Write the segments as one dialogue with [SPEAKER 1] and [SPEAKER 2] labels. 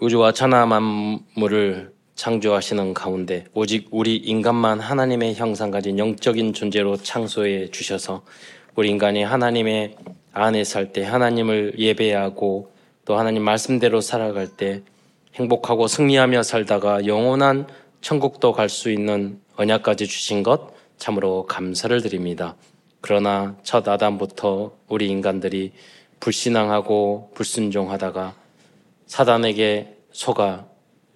[SPEAKER 1] 우주와 천하 만물을 창조하시는 가운데 오직 우리 인간만 하나님의 형상 가진 영적인 존재로 창조해 주셔서 우리 인간이 하나님의 안에 살 때 하나님을 예배하고 또 하나님 말씀대로 살아갈 때 행복하고 승리하며 살다가 영원한 천국도 갈 수 있는 언약까지 주신 것 참으로 감사를 드립니다. 그러나 첫 아담부터 우리 인간들이 불신앙하고 불순종하다가 사단에게 속아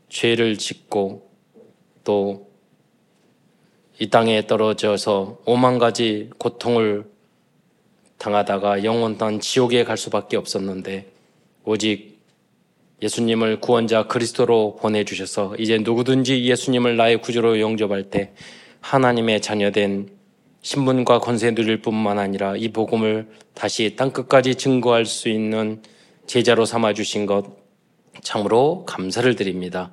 [SPEAKER 1] 죄를 짓고 또 이 땅에 떨어져서 오만 가지 고통을 당하다가 영원한 지옥에 갈 수밖에 없었는데 오직 예수님을 구원자 그리스도로 보내주셔서 이제 누구든지 예수님을 나의 구주로 영접할 때 하나님의 자녀된 신분과 권세 누릴 뿐만 아니라 이 복음을 다시 땅끝까지 증거할 수 있는 제자로 삼아 주신 것 참으로 감사를 드립니다.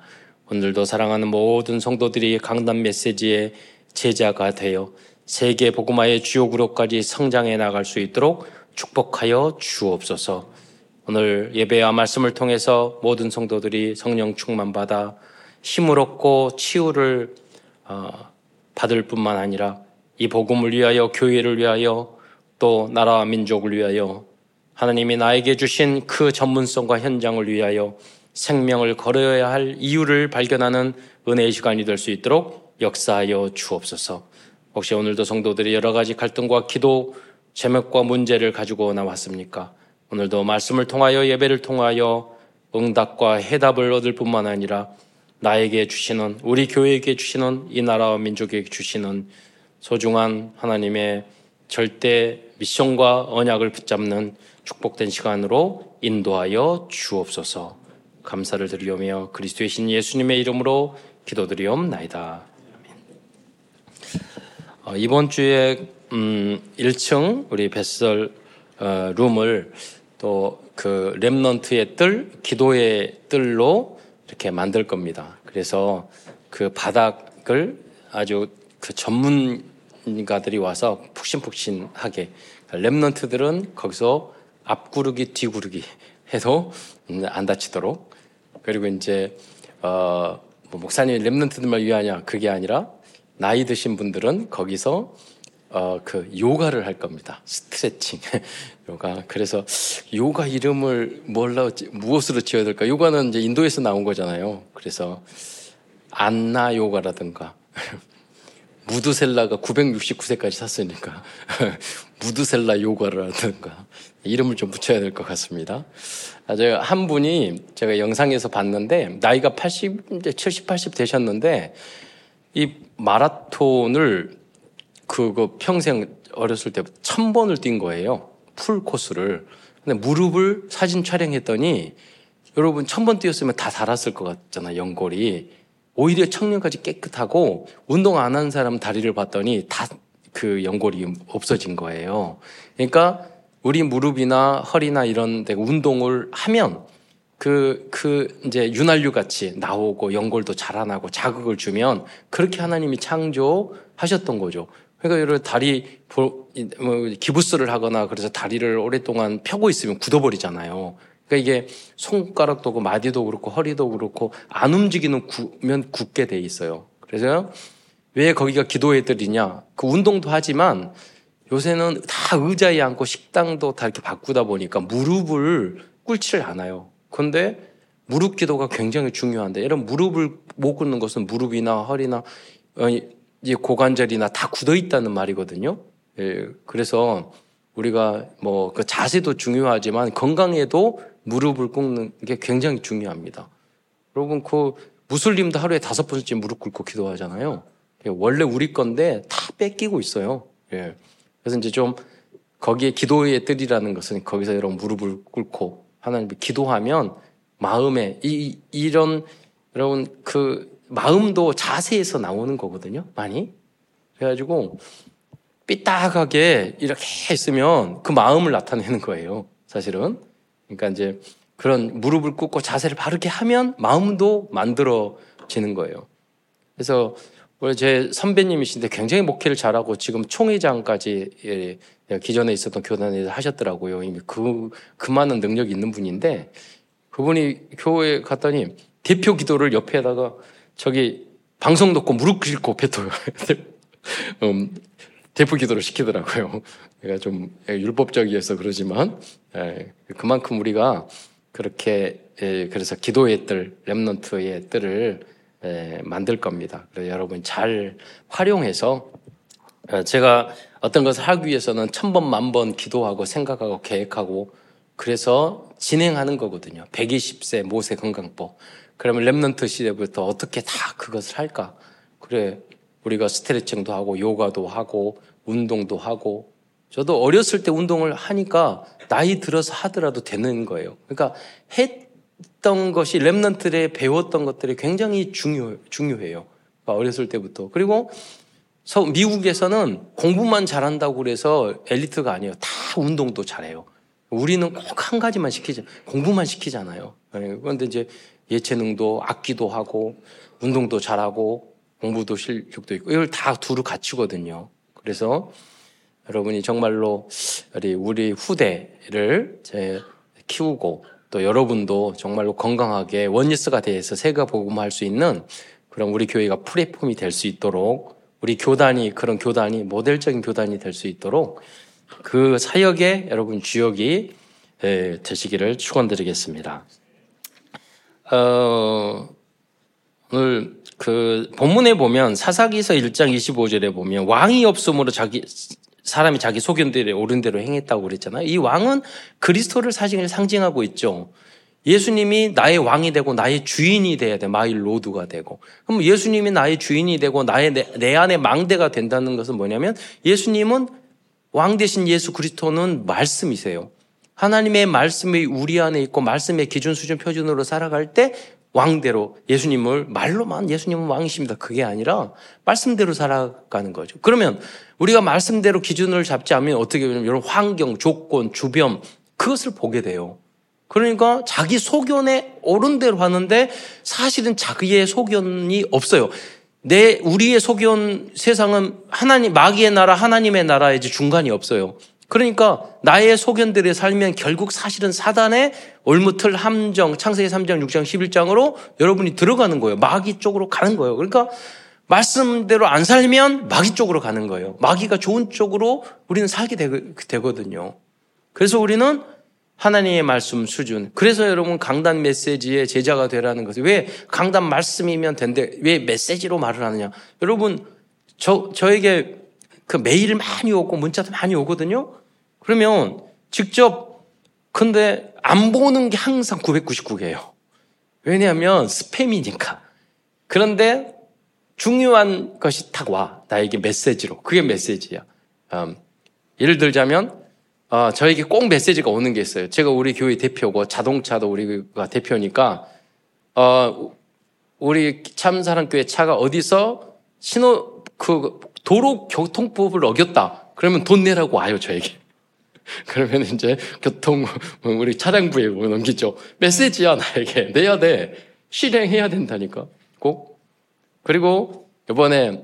[SPEAKER 1] 오늘도 사랑하는 모든 성도들이 강단 메시지의 제자가 되어 세계 복음화의 주요 구로까지 성장해 나갈 수 있도록 축복하여 주옵소서. 오늘 예배와 말씀을 통해서 모든 성도들이 성령 충만 받아 힘을 얻고 치유를 어, 받을 뿐만 아니라 이 복음을 위하여 교회를 위하여 또 나라와 민족을 위하여 하나님이 나에게 주신 그 전문성과 현장을 위하여 생명을 걸어야 할 이유를 발견하는 은혜의 시간이 될 수 있도록 역사하여 주옵소서. 혹시 오늘도 성도들이 여러 가지 갈등과 기도 제목과 문제를 가지고 나왔습니까? 오늘도 말씀을 통하여 예배를 통하여 응답과 해답을 얻을 뿐만 아니라 나에게 주시는 우리 교회에게 주시는 이 나라와 민족에게 주시는 소중한 하나님의 절대 미션과 언약을 붙잡는 축복된 시간으로 인도하여 주옵소서. 감사를 드리오며 그리스도의 신 예수님의 이름으로 기도드리옵나이다. 어, 이번 주에 음, 1층 우리 베설 어, 룸을 또그 렘넌트의 뜰, 기도의 뜰로 이렇게 만들 겁니다. 그래서 그 바닥을 아주 그 전문 가들이 와서 푹신푹신하게 렘넌트들은 거기서 앞구르기 뒤구르기 해서 안 다치도록 그리고 이제 어, 뭐 목사님 렘넌트들만 위하냐 그게 아니라 나이 드신 분들은 거기서 어, 그 요가를 할 겁니다. 스트레칭 요가. 그래서 요가 이름을 뭘로 무엇으로 지어야 될까? 요가는 이제 인도에서 나온 거잖아요. 그래서 안나 요가라든가 무드셀라가 969세까지 샀으니까 무드셀라 요가라든가 이름을 좀 붙여야 될 것 같습니다. 아주 한 분이 제가 영상에서 봤는데 나이가 80, 70, 80 되셨는데 이 마라톤을 그거 평생 어렸을 때부터 천 번을 뛴 거예요. 풀 코스를. 근데 무릎을 사진 촬영했더니 여러분 천 번 뛰었으면 다 닳았을 것 같잖아, 연골이. 오히려 청년까지 깨끗하고 운동 안한 사람 다리를 봤더니 다 그 연골이 없어진 거예요. 그러니까 우리 무릎이나 허리나 이런 데 운동을 하면 그, 그, 이제 윤활유 같이 나오고 연골도 자라나고 자극을 주면 그렇게 하나님이 창조하셨던 거죠. 그러니까 여러분 다리 뭐 기부스를 하거나 그래서 다리를 오랫동안 펴고 있으면 굳어버리잖아요. 그러니까 이게 손가락도 그렇고 마디도 그렇고 허리도 그렇고 안 움직이는 구면 굳게 돼 있어요. 그래서 왜 거기가 기도회 들이냐? 그 운동도 하지만 요새는 다 의자에 앉고 식당도 다 이렇게 바꾸다 보니까 무릎을 꿇지를 않아요. 그런데 무릎 기도가 굉장히 중요한데 이런 무릎을 못 꿇는 것은 무릎이나 허리나 이제 고관절이나 다 굳어 있다는 말이거든요. 예, 그래서 우리가 뭐 그 자세도 중요하지만 건강에도 무릎을 꿇는 게 굉장히 중요합니다. 여러분 그 무슬림도 하루에 다섯 번째 무릎 꿇고 기도하잖아요. 예, 원래 우리 건데 다 뺏기고 있어요. 예. 그래서 이제 좀 거기에 기도의 뜻이라는 것은 거기서 여러분 무릎을 꿇고 하나님께 기도하면 마음에 이 이런 여러분 그 마음도 자세에서 나오는 거거든요. 많이. 그래가지고 삐딱하게 이렇게 있으면 그 마음을 나타내는 거예요. 사실은. 그러니까 이제 그런 무릎을 꿇고 자세를 바르게 하면 마음도 만들어지는 거예요. 그래서 원래 제 선배님이신데 굉장히 목회를 잘하고 지금 총회장까지 예, 기존에 있었던 교단에서 하셨더라고요. 이미 그, 그 많은 능력이 있는 분인데 그분이 교회에 갔더니 대표 기도를 옆에다가 저기 방송 놓고 무릎 꿇고 뱉어요. 음, 대표 기도를 시키더라고요. 그러니까 좀 율법적이어서 그러지만 예, 그만큼 우리가 그렇게 예, 그래서 기도의 뜰, 렘넌트의 뜰을 예, 만들 겁니다. 그래서 여러분 잘 활용해서 어, 제가 어떤 것을 하기 위해서는 천 번, 만 번 기도하고 생각하고 계획하고 그래서 진행하는 거거든요. 120세 모세 건강법. 그러면 Remnant 시대부터 어떻게 다 그것을 할까? 그래, 우리가 스트레칭도 하고 요가도 하고 운동도 하고 저도 어렸을 때 운동을 하니까 나이 들어서 하더라도 되는 거예요. 그러니까 했던 것이 Remnant에 배웠던 것들이 굉장히 중요, 중요해요. 어렸을 때부터. 그리고 미국에서는 공부만 잘한다고 그래서 엘리트가 아니에요. 다 운동도 잘해요. 우리는 꼭 한 가지만 시키죠. 공부만 시키잖아요. 네, 그런데 이제 예체능도 악기도 하고 운동도 잘하고 공부도 실력도 있고 이걸 다 두루 갖추거든요. 그래서 여러분이 정말로 우리 우리 후대를 키우고 또 여러분도 정말로 건강하게 원리스가 돼서 세가 복음할 수 있는 그런 우리 교회가 플랫폼이 될 수 있도록 우리 교단이 그런 교단이 모델적인 교단이 될 수 있도록 그 사역에 여러분 주역이 되시기를 축원드리겠습니다. 어, 오늘 그 본문에 보면 사사기서 1장 25절에 보면 왕이 없음으로 자기 사람이 자기 소견대로 옳은 대로 행했다고 그랬잖아요. 이 왕은 그리스도를 사실 상징하고 있죠. 예수님이 나의 왕이 되고 나의 주인이 돼야 돼. 마일 로드가 되고. 그럼 예수님이 나의 주인이 되고 나의 내, 내 안에 망대가 된다는 것은 뭐냐면 예수님은 왕 대신 예수 그리스도는 말씀이세요. 하나님의 말씀이 우리 안에 있고 말씀의 기준 수준 표준으로 살아갈 때 왕대로 예수님을 말로만 예수님은 왕이십니다. 그게 아니라 말씀대로 살아가는 거죠. 그러면 우리가 말씀대로 기준을 잡지 않으면 어떻게 되냐면 이런 환경, 조건, 주변 그것을 보게 돼요. 그러니까 자기 소견에 옳은 대로 하는데 사실은 자기의 소견이 없어요. 내 우리의 소견 세상은 하나님 마귀의 나라 하나님의 나라에 중간이 없어요. 그러니까 나의 소견들에 살면 결국 사실은 사단의 올무틀 함정 창세기 3장 6장 11장으로 여러분이 들어가는 거예요. 마귀 쪽으로 가는 거예요. 그러니까 말씀대로 안 살면 마귀 쪽으로 가는 거예요. 마귀가 좋은 쪽으로 우리는 살게 되 거든요. 그래서 우리는 하나님의 말씀 수준. 그래서 여러분 강단 메시지의 제자가 되라는 것이 왜 강단 말씀이면 된대 왜 메시지로 말을 하느냐? 여러분 저 저에게 그 메일 많이 오고 문자도 많이 오거든요. 그러면 직접 근데 안 보는 게 항상 999개예요. 왜냐하면 스팸이니까. 그런데 중요한 것이 딱 와. 나에게 메시지로. 그게 메시지야. 음, 예를 들자면 어, 저에게 꼭 메시지가 오는 게 있어요. 제가 우리 교회 대표고 자동차도 우리가 대표니까 어, 우리 참사랑교회 차가 어디서 신호 그 도로 교통법을 어겼다. 그러면 돈 내라고 와요 저에게. 그러면 이제 교통 우리 차량부에 넘기죠. 메시지야 나에게 내야 돼. 실행해야 된다니까. 꼭. 그리고 이번에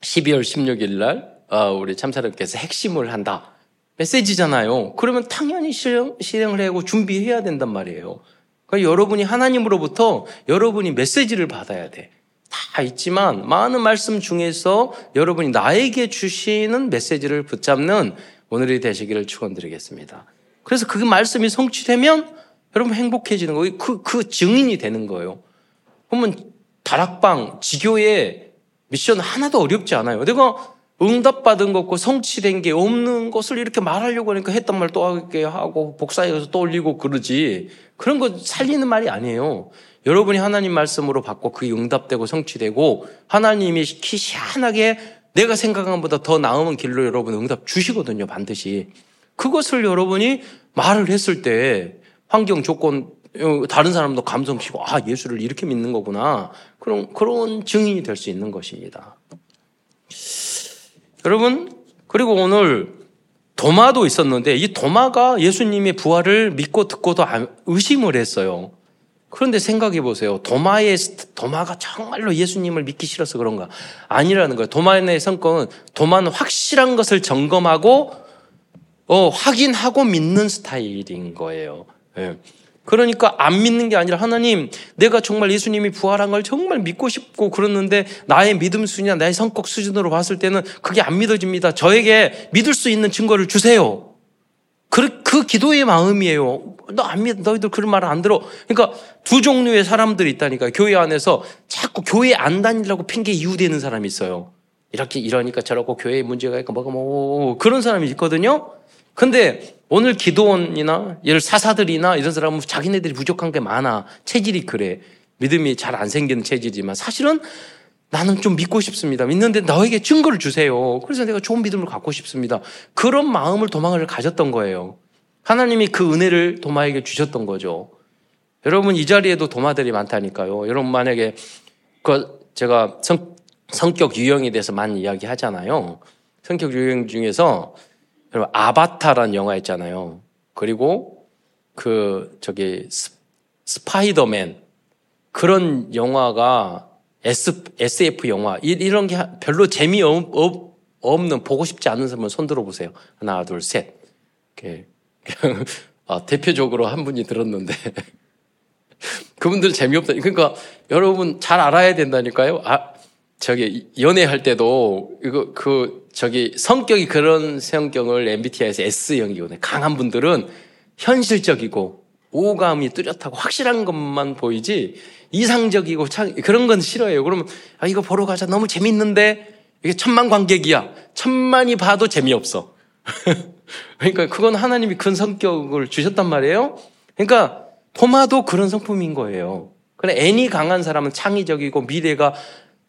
[SPEAKER 1] 12월 16일 날 어, 우리 참사랑께서 핵심을 한다. 메시지잖아요. 그러면 당연히 실행, 실행을 하고 준비해야 된단 말이에요. 그러니까 여러분이 하나님으로부터 여러분이 메시지를 받아야 돼. 다 있지만 많은 말씀 중에서 여러분이 나에게 주시는 메시지를 붙잡는 오늘이 되시기를 축원드리겠습니다. 그래서 그 말씀이 성취되면 여러분 행복해지는 거예요. 그, 그 증인이 되는 거예요. 그러면 다락방, 지교의 미션 하나도 어렵지 않아요. 내가 응답받은 것과 성취된 게 없는 것을 이렇게 말하려고 하니까 했던 말 또 하게 하고 복사해서 또 올리고 그러지. 그런 거 살리는 말이 아니에요. 여러분이 하나님 말씀으로 받고 그게 응답되고 성취되고 하나님이 희한하게 내가 생각한 것보다 더 나은 길로 여러분 응답 주시거든요. 반드시. 그것을 여러분이 말을 했을 때 환경 조건 다른 사람도 감성시고 아 예수를 이렇게 믿는 거구나. 그런 그런 증인이 될 수 있는 것입니다. 여러분, 그리고 오늘 도마도 있었는데 이 도마가 예수님의 부활을 믿고 듣고도 의심을 했어요. 그런데 생각해 보세요. 도마의 도마가 정말로 예수님을 믿기 싫어서 그런가? 아니라는 거예요. 도마의 성격은 도마는 확실한 것을 점검하고 어, 확인하고 믿는 스타일인 거예요. 예. 그러니까 안 믿는 게 아니라 하나님, 내가 정말 예수님이 부활한 걸 정말 믿고 싶고 그러는데 나의 믿음 수준이나 나의 성격 수준으로 봤을 때는 그게 안 믿어집니다. 저에게 믿을 수 있는 증거를 주세요. 그, 그 기도의 마음이에요. 너 안 믿, 너희들 그런 말을 안 들어. 그러니까 두 종류의 사람들이 있다니까. 교회 안에서 자꾸 교회 안 다니려고 핑계 이유되는 사람이 있어요. 이렇게 이러니까 저러고 교회에 문제가 있고 뭐가 뭐 그런 사람이 있거든요. 근데 오늘 기도원이나 예를 사사들이나 이런 사람은 자기네들이 부족한 게 많아. 체질이 그래. 믿음이 잘 안 생기는 체질이지만 사실은 나는 좀 믿고 싶습니다. 믿는데 너에게 증거를 주세요. 그래서 내가 좋은 믿음을 갖고 싶습니다. 그런 마음을 도마를 가졌던 거예요. 하나님이 그 은혜를 도마에게 주셨던 거죠. 여러분 이 자리에도 도마들이 많다니까요. 여러분 만약에 그 제가 성, 성격 유형에 대해서 많이 이야기 하잖아요. 성격 유형 중에서 여러분 아바타라는 영화 있잖아요. 그리고 그 저기 스파이더맨 그런 영화가 SF 영화 이런 게 별로 재미 없는 보고 싶지 않은 사람은 손 들어보세요. 하나 둘 셋. 아, 대표적으로 한 분이 들었는데 그분들은 재미없다. 그러니까 여러분 잘 알아야 된다니까요. 아 저기 연애할 때도 이거 그 저기 성격이 그런 성격을 MBTI에서 S형이거든요. 강한 분들은 현실적이고 오감이 뚜렷하고 확실한 것만 보이지 이상적이고 참 그런 건 싫어해요. 그러면 아 이거 보러 가자 너무 재밌는데 이게 천만 관객이야. 천만이 봐도 재미없어. 그러니까 그건 하나님이 큰 성격을 주셨단 말이에요. 그러니까 토마도 그런 성품인 거예요. 그래 애니 강한 사람은 창의적이고 미래가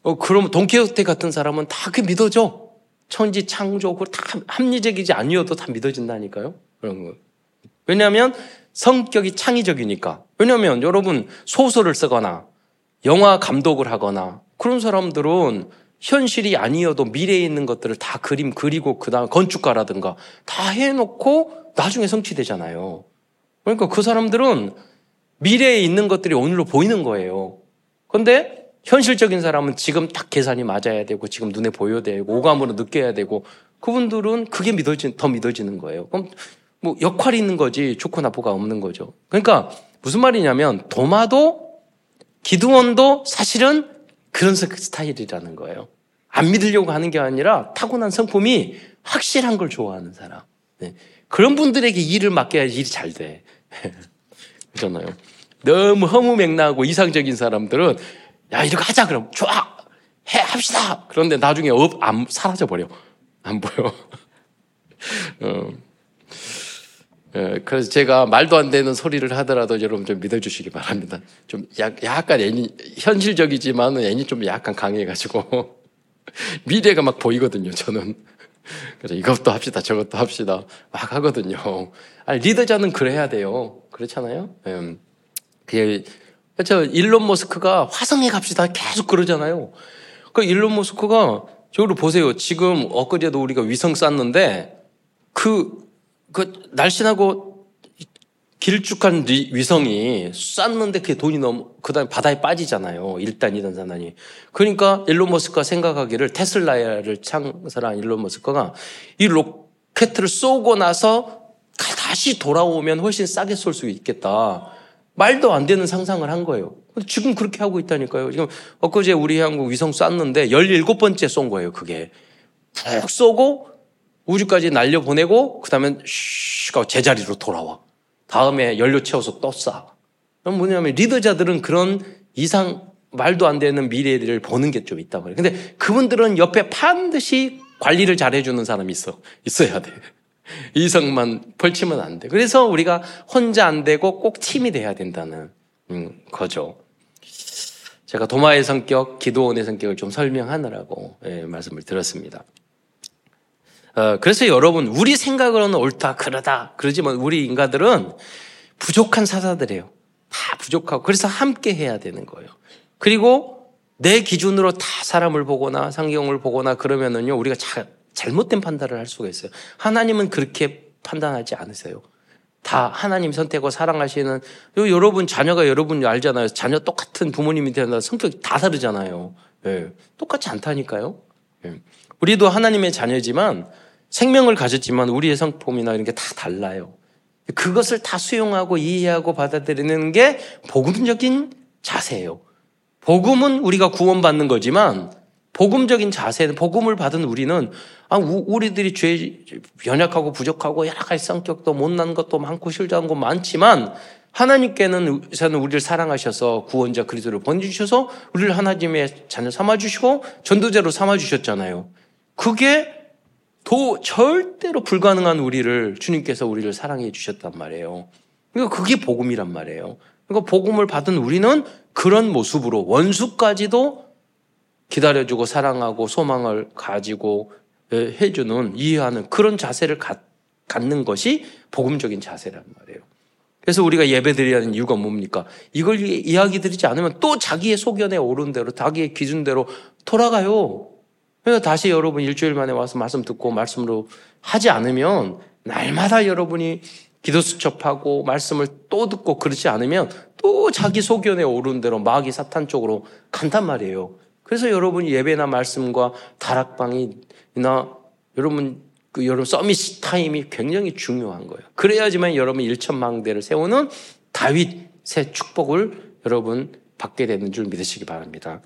[SPEAKER 1] 어 그러면 돈키호테 같은 사람은 다 그 믿어져. 천지 창조 그다 합리적이지 아니어도 다 믿어진다니까요. 그런 거. 왜냐하면 성격이 창의적이니까. 왜냐하면 여러분 소설을 쓰거나 영화 감독을 하거나 그런 사람들은 현실이 아니어도 미래에 있는 것들을 다 그림 그리고 그다음 건축가라든가 다 해놓고 나중에 성취되잖아요. 그러니까 그 사람들은 미래에 있는 것들이 오늘로 보이는 거예요. 근데 현실적인 사람은 지금 딱 계산이 맞아야 되고 지금 눈에 보여야 되고 오감으로 느껴야 되고 그분들은 그게 믿어지, 더 믿어지는 거예요. 그럼 뭐 역할이 있는 거지 좋고 나쁘가 없는 거죠. 그러니까 무슨 말이냐면 도마도 기드원도 사실은 그런 스타일이라는 거예요. 안 믿으려고 하는 게 아니라 타고난 성품이 확실한 걸 좋아하는 사람. 네. 그런 분들에게 일을 맡겨야 일이 잘 돼. 그렇잖아요. 너무 허무맹랑하고 이상적인 사람들은 야 이렇게 하자 그럼 좋아 해 합시다. 그런데 나중에 업, 안 사라져 버려. 안 보여. 어. 예, 그래서 제가 말도 안 되는 소리를 하더라도 여러분 좀 믿어주시기 바랍니다. 좀 약, 약간 애니, 현실적이지만 애니 좀 약간 강해가지고. 미래가 막 보이거든요, 저는. 그래서 이것도 합시다, 저것도 합시다. 막 하거든요. 아니, 리더자는 그래야 돼요. 그렇잖아요? 예. 그게, 저 일론 머스크가 화성에 갑시다 계속 그러잖아요. 그 일론 머스크가 저기로 보세요. 지금 엊그제도 우리가 위성 쐈는데 그, 그 날씬하고 길쭉한 위성이 쐈는데 그게 돈이 너무 그다음에 바다에 빠지잖아요. 1단, 2단, 3단이. 그러니까 일론 머스크가 생각하기를 테슬라를 창설한 일론 머스크가 이 로켓을 쏘고 나서 다시 돌아오면 훨씬 싸게 쏠 수 있겠다. 말도 안 되는 상상을 한 거예요. 지금 그렇게 하고 있다니까요. 지금 엊그제 우리 한국 위성 쐈는데 17번째 쏜 거예요, 그게. 푹 쏘고 우주까지 날려보내고 그다음에 슉 하고 제자리로 돌아와. 다음에 연료 채워서 또 쏴. 그럼 뭐냐면 리더자들은 그런 이상 말도 안 되는 미래를 보는 게 좀 있단 말이에요. 근데 그분들은 옆에 반드시 관리를 잘 해주는 사람이 있어. 있어야 돼. 이성만 펼치면 안 돼. 그래서 우리가 혼자 안 되고 꼭 팀이 돼야 된다는 음, 거죠. 제가 도마의 성격, 기도원의 성격을 좀 설명하느라고 예, 말씀을 드렸습니다. 어, 그래서 여러분, 우리 생각으로는 옳다, 그러다. 그러지만 우리 인간들은 부족한 사자들이에요. 다 부족하고. 그래서 함께 해야 되는 거예요. 그리고 내 기준으로 다 사람을 보거나 상경을 보거나 그러면은요, 우리가 자, 잘못된 판단을 할 수가 있어요. 하나님은 그렇게 판단하지 않으세요. 다 하나님 선택하고 사랑하시는 여러분 자녀가 여러분 알잖아요. 자녀 똑같은 부모님이 되는 성격이 다 다르잖아요. 네. 똑같지 않다니까요. 네. 우리도 하나님의 자녀지만 생명을 가졌지만 우리의 성품이나 이런 게 다 달라요. 그것을 다 수용하고 이해하고 받아들이는 게 복음적인 자세예요. 복음은 우리가 구원받는 거지만 복음적인 자세는 복음을 받은 우리는 아, 우리들이 죄 연약하고 부족하고 여러 가지 성격도 못난 것도 많고 실수한 것 많지만 하나님께는 우리를 사랑하셔서 구원자 그리스도를 보내주셔서 우리를 하나님의 자녀 삼아주시고 전도자로 삼아주셨잖아요. 그게 도 절대로 불가능한 우리를 주님께서 우리를 사랑해 주셨단 말이에요. 그러니까 그게 복음이란 말이에요. 그러니까 복음을 받은 우리는 그런 모습으로 원수까지도 기다려주고 사랑하고 소망을 가지고 해주는 이해하는 그런 자세를 갖는 것이 복음적인 자세란 말이에요. 그래서 우리가 예배 드리는 이유가 뭡니까? 이걸 이야기 드리지 않으면 또 자기의 소견에 오른 대로, 자기의 기준대로 돌아가요. 그래서 다시 여러분 일주일 만에 와서 말씀 듣고 말씀으로 하지 않으면 날마다 여러분이 기도 수첩하고 말씀을 또 듣고 그렇지 않으면 또 자기 소견에 오른 대로 마귀 사탄 쪽으로 간단 말이에요. 그래서 여러분 예배나 말씀과 다락방이나 여러분 그 여러분 서밋 타임이 굉장히 중요한 거예요. 그래야지만 여러분 일천망대를 세우는 다윗의 축복을 여러분 받게 되는 줄 믿으시기 바랍니다.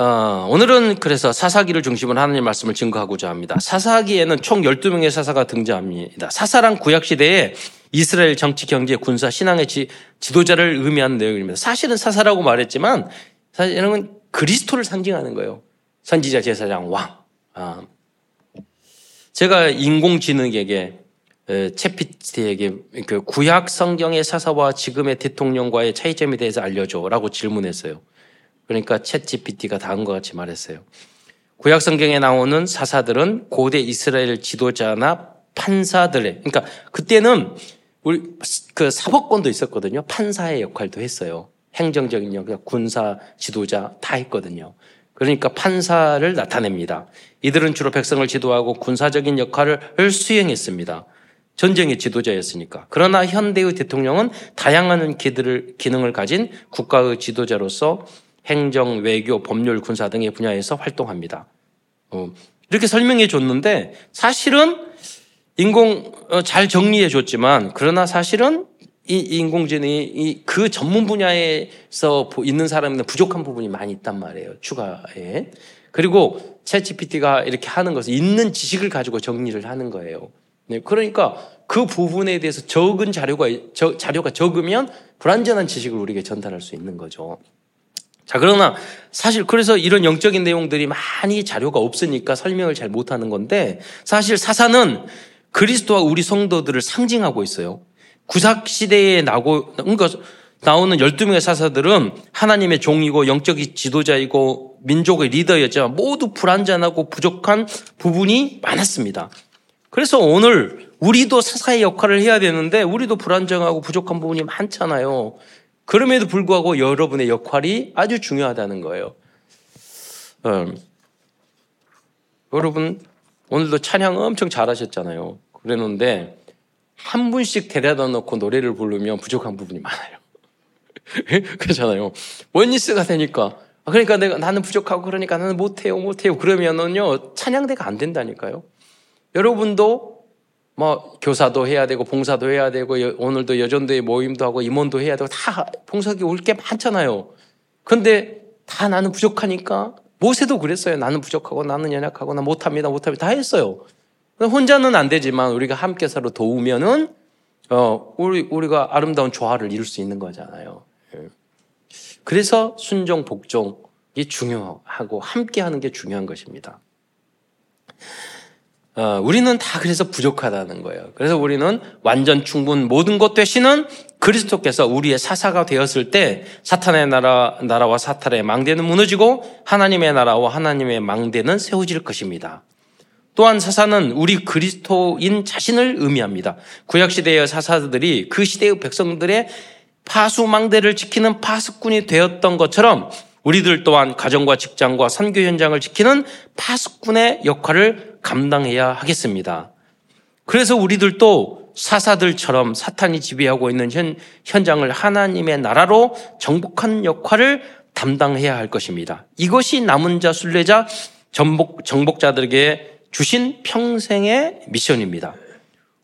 [SPEAKER 1] 어, 오늘은 그래서 사사기를 중심으로 하나님 말씀을 증거하고자 합니다. 사사기에는 총 12명의 사사가 등장합니다. 사사란 구약시대에 이스라엘 정치, 경제, 군사, 신앙의 지, 지도자를 의미하는 내용입니다. 사실은 사사라고 말했지만 사실은 그리스도를 상징하는 거예요. 선지자, 제사장, 왕. 아. 제가 인공지능에게 채피티에게 그 구약 성경의 사사와 지금의 대통령과의 차이점에 대해서 알려줘라고 질문했어요. 그러니까 챗 GPT가 다음과 같이 말했어요. 구약 성경에 나오는 사사들은 고대 이스라엘 지도자나 판사들의 그러니까 그때는 우리 그 사법권도 있었거든요. 판사의 역할도 했어요. 행정적인 역할, 군사 지도자 다 했거든요. 그러니까 판사를 나타냅니다. 이들은 주로 백성을 지도하고 군사적인 역할을 수행했습니다. 전쟁의 지도자였으니까. 그러나 현대의 대통령은 다양한 기능을 가진 국가의 지도자로서 행정, 외교, 법률, 군사 등의 분야에서 활동합니다. 어, 이렇게 설명해 줬는데 사실은 인공 어, 잘 정리해 줬지만 그러나 사실은 이 인공지능이 그 전문 분야에서 있는 사람은 부족한 부분이 많이 있단 말이에요. 추가에. 그리고 챗 GPT가 이렇게 하는 것은 있는 지식을 가지고 정리를 하는 거예요. 네, 그러니까 그 부분에 대해서 적은 자료가 자료가 적으면 불완전한 지식을 우리에게 전달할 수 있는 거죠. 자, 그러나 사실 그래서 이런 영적인 내용들이 많이 자료가 없으니까 설명을 잘 못하는 건데 사실 사사는 그리스도와 우리 성도들을 상징하고 있어요. 구삭 시대에 나고, 그러니까 나오는 12명의 사사들은 하나님의 종이고 영적인 지도자이고 민족의 리더였지만 모두 불완전하고 부족한 부분이 많았습니다. 그래서 오늘 우리도 사사의 역할을 해야 되는데 우리도 불완전하고 부족한 부분이 많잖아요. 그럼에도 불구하고 여러분의 역할이 아주 중요하다는 거예요. 음, 여러분 오늘도 찬양 엄청 잘하셨잖아요. 그랬는데 한 분씩 데려다 놓고 노래를 부르면 부족한 부분이 많아요. 그렇잖아요. 원니스가 되니까 아, 그러니까 내가 나는 부족하고 그러니까 나는 못해요 못해요 그러면은요 찬양대가 안 된다니까요. 여러분도 뭐 교사도 해야 되고 봉사도 해야 되고 오늘도 여전도의 모임도 하고 임원도 해야 되고 다 봉사기 올 게 많잖아요. 근데 다 나는 부족하니까 모세도 그랬어요. 나는 부족하고 나는 연약하고 나 못합니다 못합니다 다 했어요. 혼자는 안 되지만 우리가 함께 서로 도우면은 어 우리 우리가 아름다운 조화를 이룰 수 있는 거잖아요. 예. 그래서 순종 복종이 중요하고 함께 하는 게 중요한 것입니다. 어, 우리는 다 그래서 부족하다는 거예요. 그래서 우리는 완전 충분 모든 것 되시는 그리스도께서 우리의 사사가 되었을 때 사탄의 나라, 나라와 사탄의 망대는 무너지고 하나님의 나라와 하나님의 망대는 세워질 것입니다. 또한 사사는 우리 그리스도인 자신을 의미합니다. 구약시대의 사사들이 그 시대의 백성들의 파수망대를 지키는 파수꾼이 되었던 것처럼 우리들 또한 가정과 직장과 선교 현장을 지키는 파수꾼의 역할을 감당해야 하겠습니다. 그래서 우리들도 사사들처럼 사탄이 지배하고 있는 현, 현장을 하나님의 나라로 정복한 역할을 담당해야 할 것입니다. 이것이 남은 자, 순례자, 정복, 정복자들에게 주신 평생의 미션입니다.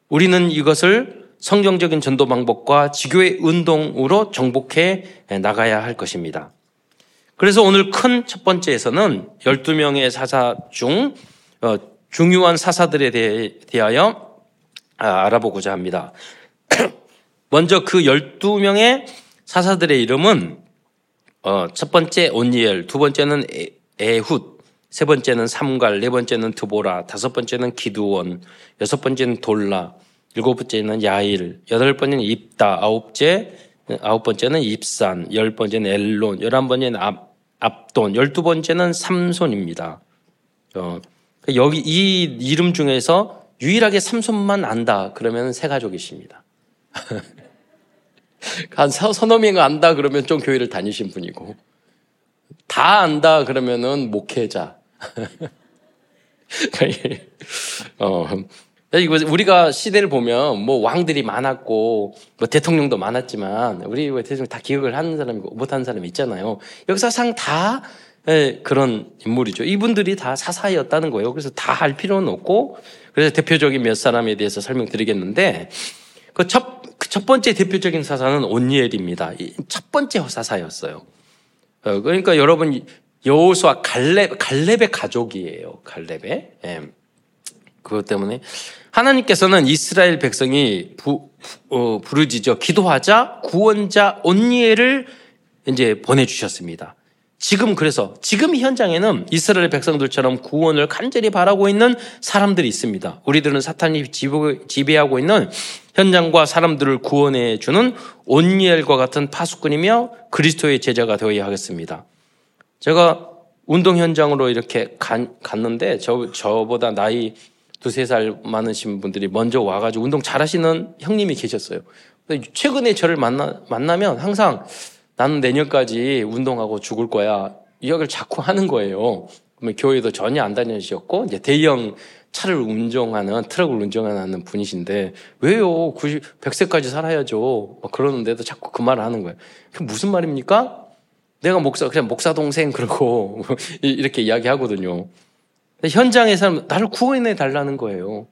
[SPEAKER 1] 우리는 이것을 성경적인 전도 방법과 지교의 운동으로 정복해 나가야 할 것입니다. 그래서 오늘 큰 첫 번째에서는 12명의 사사 중 어, 중요한 사사들에 대하여 아, 알아보고자 합니다. 먼저 그 12명의 사사들의 이름은 어, 첫 번째 온니엘, 두 번째는 에훗, 세 번째는 삼갈, 네 번째는 드보라, 다섯 번째는 기두원, 여섯 번째는 돌라, 일곱 번째는 야일, 여덟 번째는 입다, 아홉째 아홉 번째는 입산, 열 번째는 엘론, 열한 번째는 앞, 압돈, 열두 번째는 삼손입니다. 어, 여기 이 이름 중에서 유일하게 삼손만 안다 그러면 세 가족이십니다. 한 서너 명 안다 그러면 좀 교회를 다니신 분이고 다 안다 그러면은 목회자. 어, 우리가 시대를 보면 뭐 왕들이 많았고 뭐 대통령도 많았지만 우리 대통령 다 기억을 하는 사람이고 못하는 사람이 있잖아요. 역사상 다 예, 그런 인물이죠. 이분들이 다 사사였다는 거예요. 그래서 다 할 필요는 없고 그래서 대표적인 몇 사람에 대해서 설명드리겠는데 그 첫, 첫 번째 대표적인 사사는 온니엘입니다. 첫 번째 사사였어요. 어, 그러니까 여러분 여호수아 갈렙 갈렙의 가족이에요. 갈렙의. 예. 그것 때문에 하나님께서는 이스라엘 백성이 부, 어, 부르짖어 기도하자 구원자 온니엘을 이제 보내주셨습니다. 지금 그래서 지금 현장에는 이스라엘 백성들처럼 구원을 간절히 바라고 있는 사람들이 있습니다. 우리들은 사탄이 지배하고 있는 현장과 사람들을 구원해 주는 온니엘과 같은 파수꾼이며 그리스도의 제자가 되어야 하겠습니다. 제가 운동 현장으로 이렇게 갔는데 저, 저보다 나이 두세 살 많으신 분들이 먼저 와가지고 운동 잘하시는 형님이 계셨어요. 최근에 저를 만나, 만나면 항상 나는 내년까지 운동하고 죽을 거야. 이야기를 자꾸 하는 거예요. 교회도 전혀 안 다니셨고, 이제 대형 차를 운전하는, 트럭을 운전하는 분이신데, 왜요? 90, 100세까지 살아야죠. 막 그러는데도 자꾸 그 말을 하는 거예요. 그 무슨 말입니까? 내가 목사, 그냥 목사 동생 그러고, 이렇게 이야기하거든요. 현장에서 나를 구원해 달라는 거예요.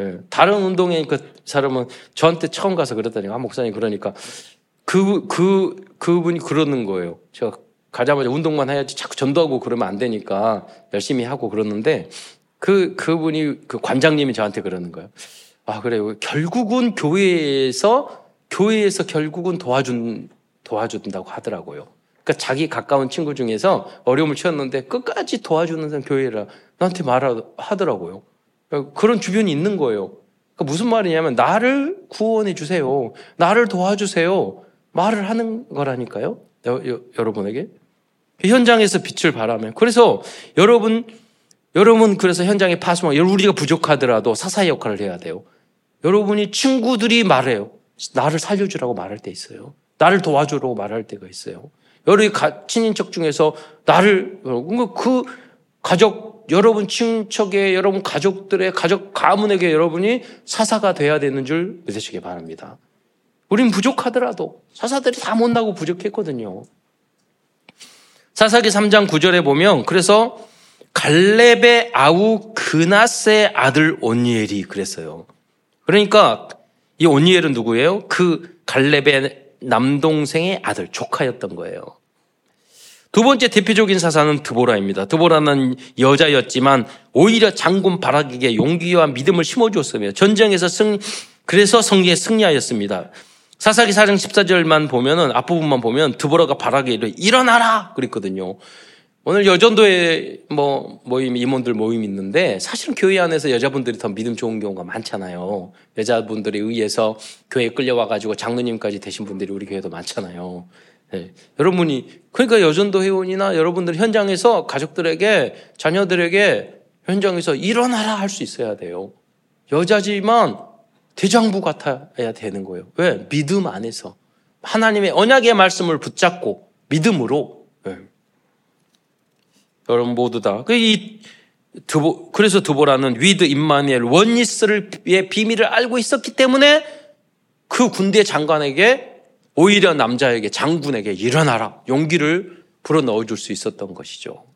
[SPEAKER 1] 예. 다른 운동에 그 사람은 저한테 처음 가서 그랬더니, 아, 목사님 그러니까, 그, 그, 그분이 그러는 거예요. 제가 가자마자 운동만 해야지 자꾸 전도하고 그러면 안 되니까 열심히 하고 그러는데 그, 그분이, 그 관장님이 저한테 그러는 거예요. 아, 그래요. 결국은 교회에서, 교회에서 결국은 도와준, 도와준다고 하더라고요. 그러니까 자기 가까운 친구 중에서 어려움을 치렀는데 끝까지 도와주는 사람 교회라 나한테 말하더라고요. 그런 주변이 있는 거예요. 그러니까 무슨 말이냐면 나를 구원해 주세요. 나를 도와주세요. 말을 하는 거라니까요. 여, 여, 여러분에게. 현장에서 빛을 발하면. 그래서 여러분, 여러분 그래서 현장에 파수만, 우리가 부족하더라도 사사의 역할을 해야 돼요. 여러분이 친구들이 말해요. 나를 살려주라고 말할 때 있어요. 나를 도와주라고 말할 때가 있어요. 여러분 친인척 중에서 나를, 그 가족, 여러분 친척의 여러분 가족들의 가족 가문에게 여러분이 사사가 돼야 되는 줄 믿으시기 바랍니다. 우린 부족하더라도 사사들이 다 못나고 부족했거든요. 사사기 3장 9절에 보면 그래서 갈렙의 아우 그나스의 아들 온니엘이 그랬어요. 그러니까 이 온니엘은 누구예요? 그 갈렙의 남동생의 아들 조카였던 거예요. 두 번째 대표적인 사사는 드보라입니다. 드보라는 여자였지만 오히려 장군 바락에게 용기와 믿음을 심어주었으며 전쟁에서 승 그래서 성리에 승리하였습니다. 사사기 4장 14절만 보면은 앞부분만 보면 드보라가 바라게 이르 일어나라 그랬거든요. 오늘 여전도에 뭐 모임 임원들 모임 있는데 사실은 교회 안에서 여자분들이 더 믿음 좋은 경우가 많잖아요. 여자분들에 의해서 교회에 끌려와 가지고 장로님까지 되신 분들이 우리 교회도 많잖아요. 네. 여러분이 그러니까 여전도 회원이나 여러분들 현장에서 가족들에게 자녀들에게 현장에서 일어나라 할 수 있어야 돼요. 여자지만 대장부 같아야 되는 거예요. 왜? 믿음 안에서. 하나님의 언약의 말씀을 붙잡고 믿음으로. 네. 여러분 모두 다. 그이 드보, 그래서 드보라는 With Immanuel Oneness의 비밀을 알고 있었기 때문에 그 군대 장관에게 오히려 남자에게 장군에게 일어나라 용기를 불어 넣어줄 수 있었던 것이죠.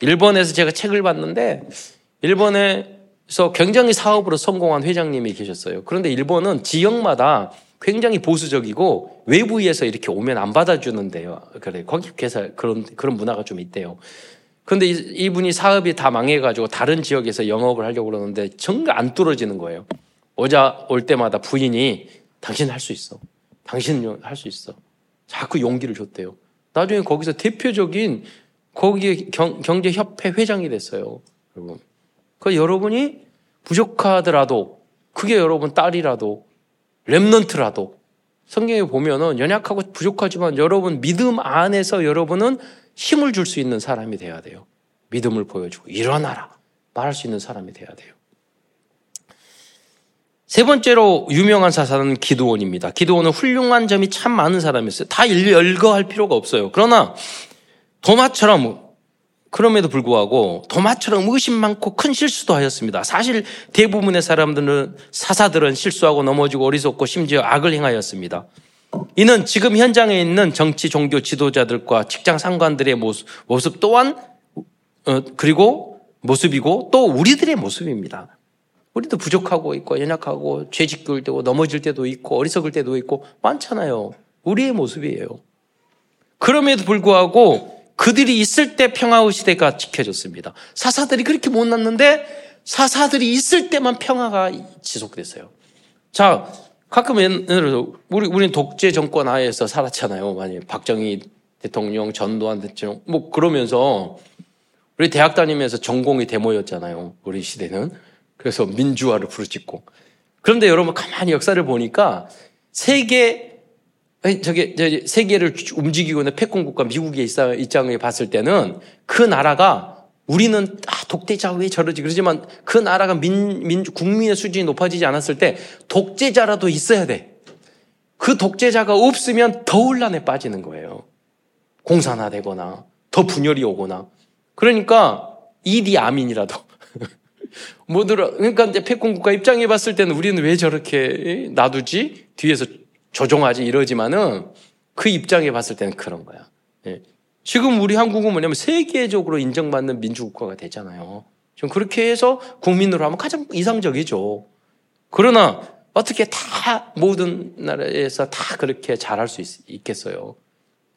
[SPEAKER 1] 일본에서 제가 책을 봤는데 일본의 그래서 굉장히 사업으로 성공한 회장님이 계셨어요. 그런데 일본은 지역마다 굉장히 보수적이고 외부에서 이렇게 오면 안 받아주는데요. 그래 거기 회사 그런 그런 문화가 좀 있대요. 그런데 이, 분이 사업이 다 망해가지고 다른 지역에서 영업을 하려고 그러는데 정말 안 뚫어지는 거예요. 오자 올 때마다 부인이 당신 할 수 있어. 당신은 할수 있어. 자꾸 용기를 줬대요. 나중에 거기서 대표적인 거기 경제협회 회장이 됐어요. 여러분. 그 여러분이 부족하더라도 그게 여러분 딸이라도 랩넌트라도 성경에 보면은 연약하고 부족하지만 여러분 믿음 안에서 여러분은 힘을 줄 수 있는 사람이 돼야 돼요. 믿음을 보여주고 일어나라 말할 수 있는 사람이 돼야 돼요. 세 번째로 유명한 사사는 기도원입니다. 기도원은 훌륭한 점이 참 많은 사람이었어요. 다 열거할 필요가 없어요. 그러나 도마처럼 그럼에도 불구하고 도마처럼 의심 많고 큰 실수도 하였습니다. 사실 대부분의 사람들은 사사들은 실수하고 넘어지고 어리석고 심지어 악을 행하였습니다. 이는 지금 현장에 있는 정치 종교 지도자들과 직장 상관들의 모습, 모습 또한 어, 그리고 모습이고 또 우리들의 모습입니다. 우리도 부족하고 있고 연약하고 죄짓을 때고 넘어질 때도 있고 어리석을 때도 있고 많잖아요. 우리의 모습이에요. 그럼에도 불구하고 그들이 있을 때 평화의 시대가 지켜졌습니다. 사사들이 그렇게 못 났는데 사사들이 있을 때만 평화가 지속됐어요. 자, 가끔 예를 들어 우리 우리는 독재 정권 하에서 살았잖아요. 만약 박정희 대통령, 전두환 대통령 뭐 그러면서 우리 대학 다니면서 전공이 데모였잖아요. 우리 시대는. 그래서 민주화를 부르짖고. 그런데 여러분 가만히 역사를 보니까 세계 저게 세계를 움직이고 있는 패권국가 미국의 입장에 봤을 때는 그 나라가 우리는 아, 독재자 왜 저러지 그러지만 그 나라가 민, 민 국민의 수준이 높아지지 않았을 때 독재자라도 있어야 돼. 그 독재자가 없으면 더 혼란에 빠지는 거예요. 공산화되거나 더 분열이 오거나. 그러니까 이디 아민이라도 뭐들어 그러니까 이제 패권 국가 입장에 봤을 때는 우리는 왜 저렇게 놔두지 뒤에서 조종하지 이러지만은 그 입장에 봤을 때는 그런 거야. 예. 지금 우리 한국은 뭐냐면 세계적으로 인정받는 민주국가가 되잖아요. 좀 그렇게 해서 국민으로 하면 가장 이상적이죠. 그러나 어떻게 다 모든 나라에서 다 그렇게 잘할 수 있, 겠어요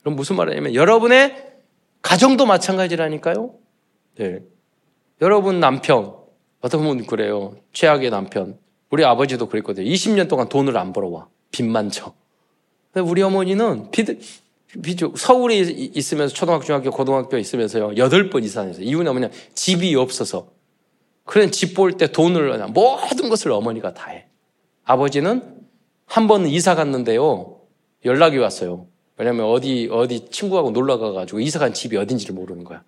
[SPEAKER 1] 그럼 무슨 말이냐면 여러분의 가정도 마찬가지라니까요. 네. 여러분 남편 어떤 분 그래요. 최악의 남편. 우리 아버지도 그랬거든요. 20년 동안 돈을 안 벌어와. 빚만 져. 우리 어머니는 빚, 비죠. 서울에 있으면서 초등학교, 중학교, 고등학교 있으면서요. 여덟 번 이사했어요. 이유는 뭐냐. 집이 없어서. 그런 집 볼 때 돈을, 모든 것을 어머니가 다 해. 아버지는 한 번 이사 갔는데요. 연락이 왔어요. 왜냐면 어디, 어디 친구하고 놀러 가가지고 이사 간 집이 어딘지를 모르는 거야.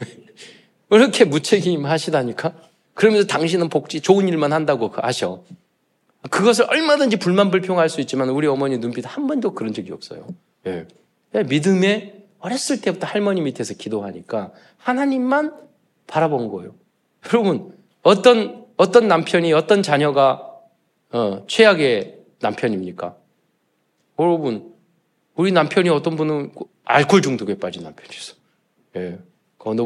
[SPEAKER 1] 왜 이렇게 무책임 하시다니까? 그러면서 당신은 복지, 좋은 일만 한다고 하셔. 그것을 얼마든지 불만 불평할 수 있지만 우리 어머니 눈빛 한 번도 그런 적이 없어요. 예. 믿음에 어렸을 때부터 할머니 밑에서 기도하니까 하나님만 바라본 거예요. 여러분 어떤 어떤 남편이 어떤 자녀가 어, 최악의 남편입니까? 여러분 우리 남편이 어떤 분은 알코올 중독에 빠진 남편이 있어. 예. 거기,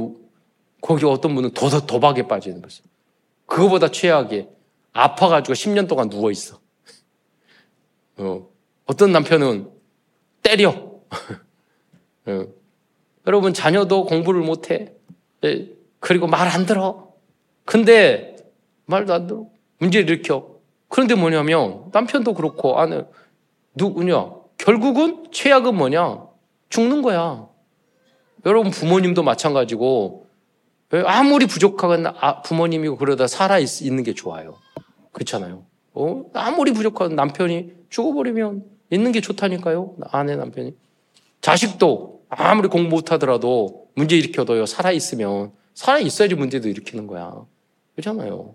[SPEAKER 1] 거기 어떤 분은 도, 도박에 빠지는 거죠. 그거보다 최악의 아파가지고 10년 동안 누워 있어. 어. 어떤 남편은 때려. 예. 여러분 자녀도 공부를 못해. 예. 그리고 말 안 들어. 근데 말도 안 들어. 문제를 일으켜. 그런데 뭐냐면 남편도 그렇고 아내 누구냐? 결국은 최악은 뭐냐? 죽는 거야. 여러분 부모님도 마찬가지고 예, 아무리 부족하건 아, 부모님이고 그러다 살아 있는 게 좋아요. 그렇잖아요. 어? 아무리 부족한 남편이 죽어버리면 있는 게 좋다니까요. 아내 남편이. 자식도 아무리 공부 못하더라도 문제 일으켜도요. 살아있으면 살아있어야지 문제도 일으키는 거야. 그렇잖아요.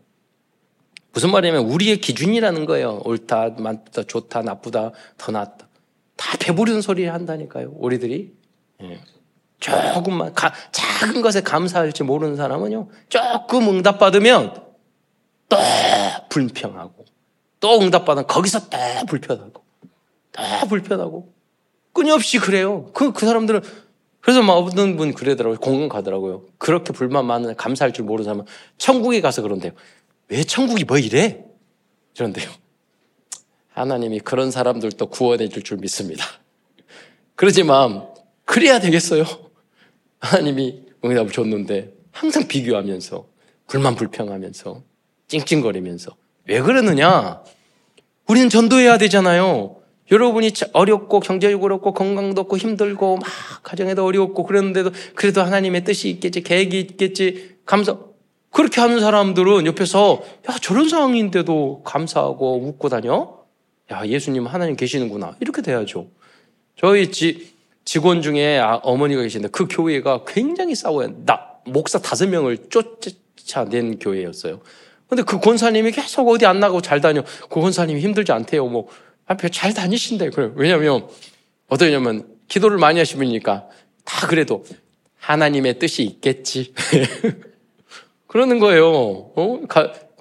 [SPEAKER 1] 무슨 말이냐면 우리의 기준이라는 거예요. 옳다, 맞다, 좋다, 나쁘다, 더 낫다. 다 배부르는 소리를 한다니까요. 우리들이. 예. 조금만 가, 작은 것에 감사할지 모르는 사람은요. 조금 응답받으면 또 불평하고 또 응답받으면 거기서 또 불편하고 또 불편하고 끊임없이 그래요. 그, 그 사람들은 그래서 막 어떤 분 그러더라고요. 공감 가더라고요. 그렇게 불만 많은 감사할 줄 모르는 사람은 천국에 가서 그런대요. 왜 천국이 뭐 이래? 그런데요. 하나님이 그런 사람들도 구원해 줄 줄 믿습니다. 그러지만 그래야 되겠어요. 하나님이 응답을 줬는데 항상 비교하면서 불만 불평하면서 찡찡거리면서. 왜 그러느냐? 우리는 전도해야 되잖아요. 여러분이 어렵고 경제적으로 어렵고 건강도 없고 힘들고 막 가정에도 어렵고 그랬는데도 그래도 하나님의 뜻이 있겠지 계획이 있겠지 감사 그렇게 하는 사람들은 옆에서 야 저런 상황인데도 감사하고 웃고 다녀? 야 예수님 하나님 계시는구나. 이렇게 돼야죠. 저희 지, 직원 중에 아, 어머니가 계신데 그 교회가 굉장히 싸워요 나 목사 다섯 명을 쫓아낸 교회였어요 근데 그 권사님이 계속 어디 안 나가고 잘 다녀 그 권사님이 힘들지 않대요 뭐 앞에 잘 다니신대. 그래. 왜냐면, 어떠냐면, 기도를 많이 하시니까 다 그래도 하나님의 뜻이 있겠지. 그러는 거예요. 어?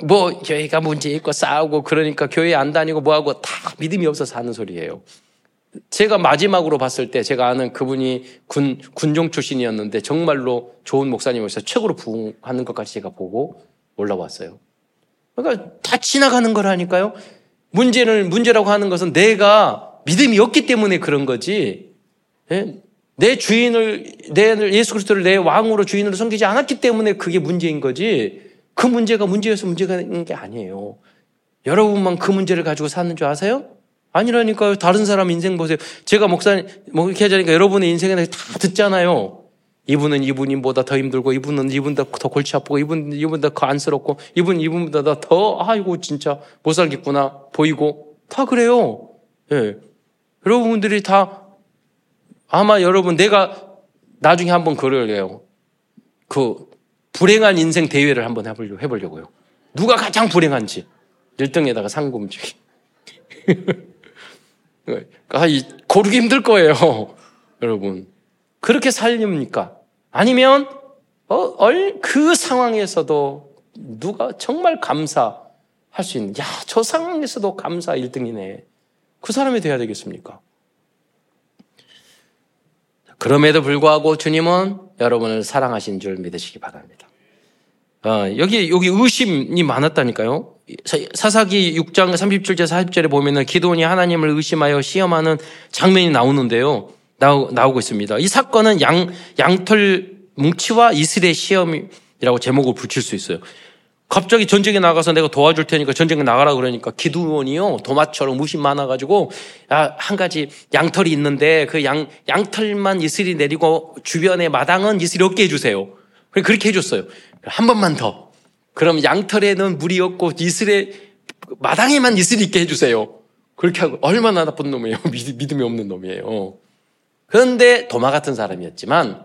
[SPEAKER 1] 뭐, 교회가 문제 있고 싸우고 그러니까 교회 안 다니고 뭐하고 다 믿음이 없어서 하는 소리예요. 제가 마지막으로 봤을 때 제가 아는 그분이 군, 군종 출신이었는데 정말로 좋은 목사님으로서 최고로 부흥하는 것까지 제가 보고 올라왔어요. 그러니까 다 지나가는 거라니까요. 문제를 문제라고 하는 것은 내가 믿음이 없기 때문에 그런 거지. 예? 내 주인을 내 예수 그리스도를 내 왕으로 주인으로 섬기지 않았기 때문에 그게 문제인 거지. 그 문제가 문제여서 문제가 있는 게 아니에요. 여러분만 그 문제를 가지고 사는 줄 아세요? 아니라니까요. 다른 사람 인생 보세요. 제가 목사님, 하자니까 여러분의 인생에 다 듣잖아요. 이분은 이분보다 더 힘들고, 이분은 이분보다 더 골치 아프고, 이분, 이분보다 더 안쓰럽고, 이분, 이분보다 더, 아이고, 진짜 못 살겠구나, 보이고, 다 그래요. 예. 여러분들이 다, 아마 여러분, 내가 나중에 한번 그럴래요. 그, 불행한 인생 대회를 한번 해보려고, 해보려고요. 누가 가장 불행한지. 1등에다가 상금 움직이. 아, 고르기 힘들 거예요. 여러분. 그렇게 살립니까? 아니면 어, 그 상황에서도 누가 정말 감사할 수 있는 야, 저 상황에서도 감사 1등이네. 그 사람이 돼야 되겠습니까? 그럼에도 불구하고 주님은 여러분을 사랑하신 줄 믿으시기 바랍니다. 어, 여기, 여기 의심이 많았다니까요. 사사기 6장 37절 40절에 보면은 기도원이 하나님을 의심하여 시험하는 장면이 나오는데요. 나오, 나오고 있습니다. 이 사건은 양, 양털 뭉치와 이슬의 시험이라고 제목을 붙일 수 있어요. 갑자기 전쟁에 나가서 내가 도와줄 테니까 전쟁에 나가라 그러니까 기두원이요 도마처럼 무심 많아가지고 야, 한 가지 양털이 있는데 그 양 양털만 이슬이 내리고 주변의 마당은 이슬이 없게 해주세요. 그렇게 해줬어요. 한 번만 더. 그럼 양털에는 물이 없고 이슬에 마당에만 이슬이 있게 해주세요. 그렇게 하고 얼마나 나쁜 놈이에요. 믿음이 없는 놈이에요. 그런데 도마 같은 사람이었지만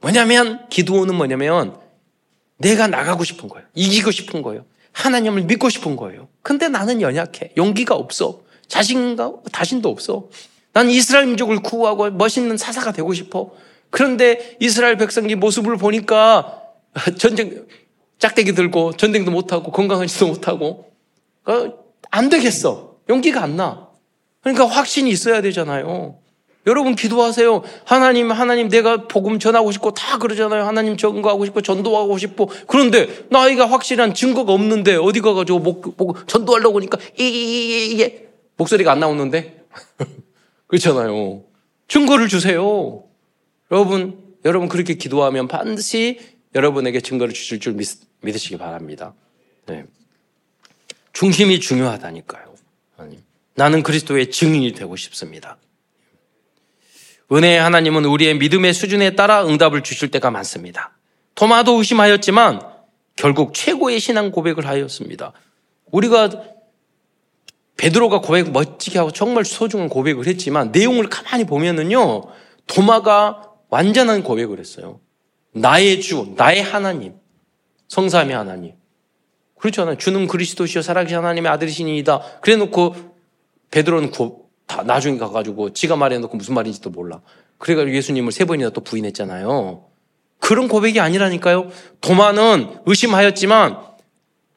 [SPEAKER 1] 뭐냐면 기도는 뭐냐면 내가 나가고 싶은 거예요. 이기고 싶은 거예요. 하나님을 믿고 싶은 거예요. 근데 나는 연약해. 용기가 없어. 자신감, 자신도 없어. 난 이스라엘 민족을 구하고 멋있는 사사가 되고 싶어. 그런데 이스라엘 백성의 모습을 보니까 전쟁, 짝대기 들고 전쟁도 못하고 건강하지도 못하고 어, 안 되겠어. 용기가 안 나. 그러니까 확신이 있어야 되잖아요. 여러분 기도하세요. 하나님, 하나님 내가 복음 전하고 싶고 다 그러잖아요. 하나님 전거하고 싶고 전도하고 싶고. 그런데 나이가 확실한 증거가 없는데 어디 가가지고 목, 목 전도하려고 하니까 이게 목소리가 안 나오는데 그렇잖아요. 증거를 주세요. 여러분, 여러분 그렇게 기도하면 반드시 여러분에게 증거를 주실 줄 믿, 믿으시기 바랍니다. 네. 중심이 중요하다니까요. 나는 그리스도의 증인이 되고 싶습니다. 은혜의 하나님은 우리의 믿음의 수준에 따라 응답을 주실 때가 많습니다. 토마도 의심하였지만 결국 최고의 신앙 고백을 하였습니다. 우리가 베드로가 고백 멋지게 하고 정말 소중한 고백을 했지만 내용을 가만히 보면은요. 도마가 완전한 고백을 했어요. 나의 주, 나의 하나님, 성삼의 하나님. 그렇지 않아요. 주는 그리스도시요 살아계신 하나님의 아들이시니이다. 그래 놓고 베드로는 다 나중에 가가지고 지가 말해놓고 무슨 말인지도 몰라. 그래가지고 예수님을 세 번이나 또 부인했잖아요. 그런 고백이 아니라니까요. 도마는 의심하였지만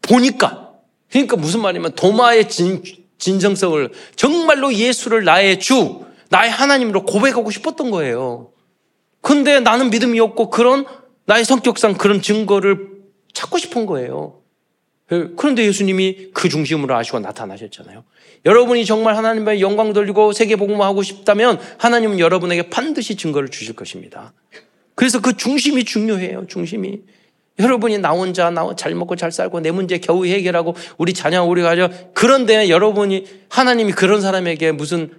[SPEAKER 1] 보니까 그러니까 무슨 말이냐면 도마의 진, 진정성을 정말로 예수를 나의 주, 나의 하나님으로 고백하고 싶었던 거예요. 근데 나는 믿음이 없고 그런 나의 성격상 그런 증거를 찾고 싶은 거예요. 그런데 예수님이 그 중심으로 아시고 나타나셨잖아요. 여러분이 정말 하나님의 영광 돌리고 세계 복음하고 싶다면 하나님은 여러분에게 반드시 증거를 주실 것입니다. 그래서 그 중심이 중요해요. 중심이. 여러분이 나 혼자 나 잘 먹고 잘 살고 내 문제 겨우 해결하고 우리 자녀 우리 가족 그런데 여러분이 하나님이 그런 사람에게 무슨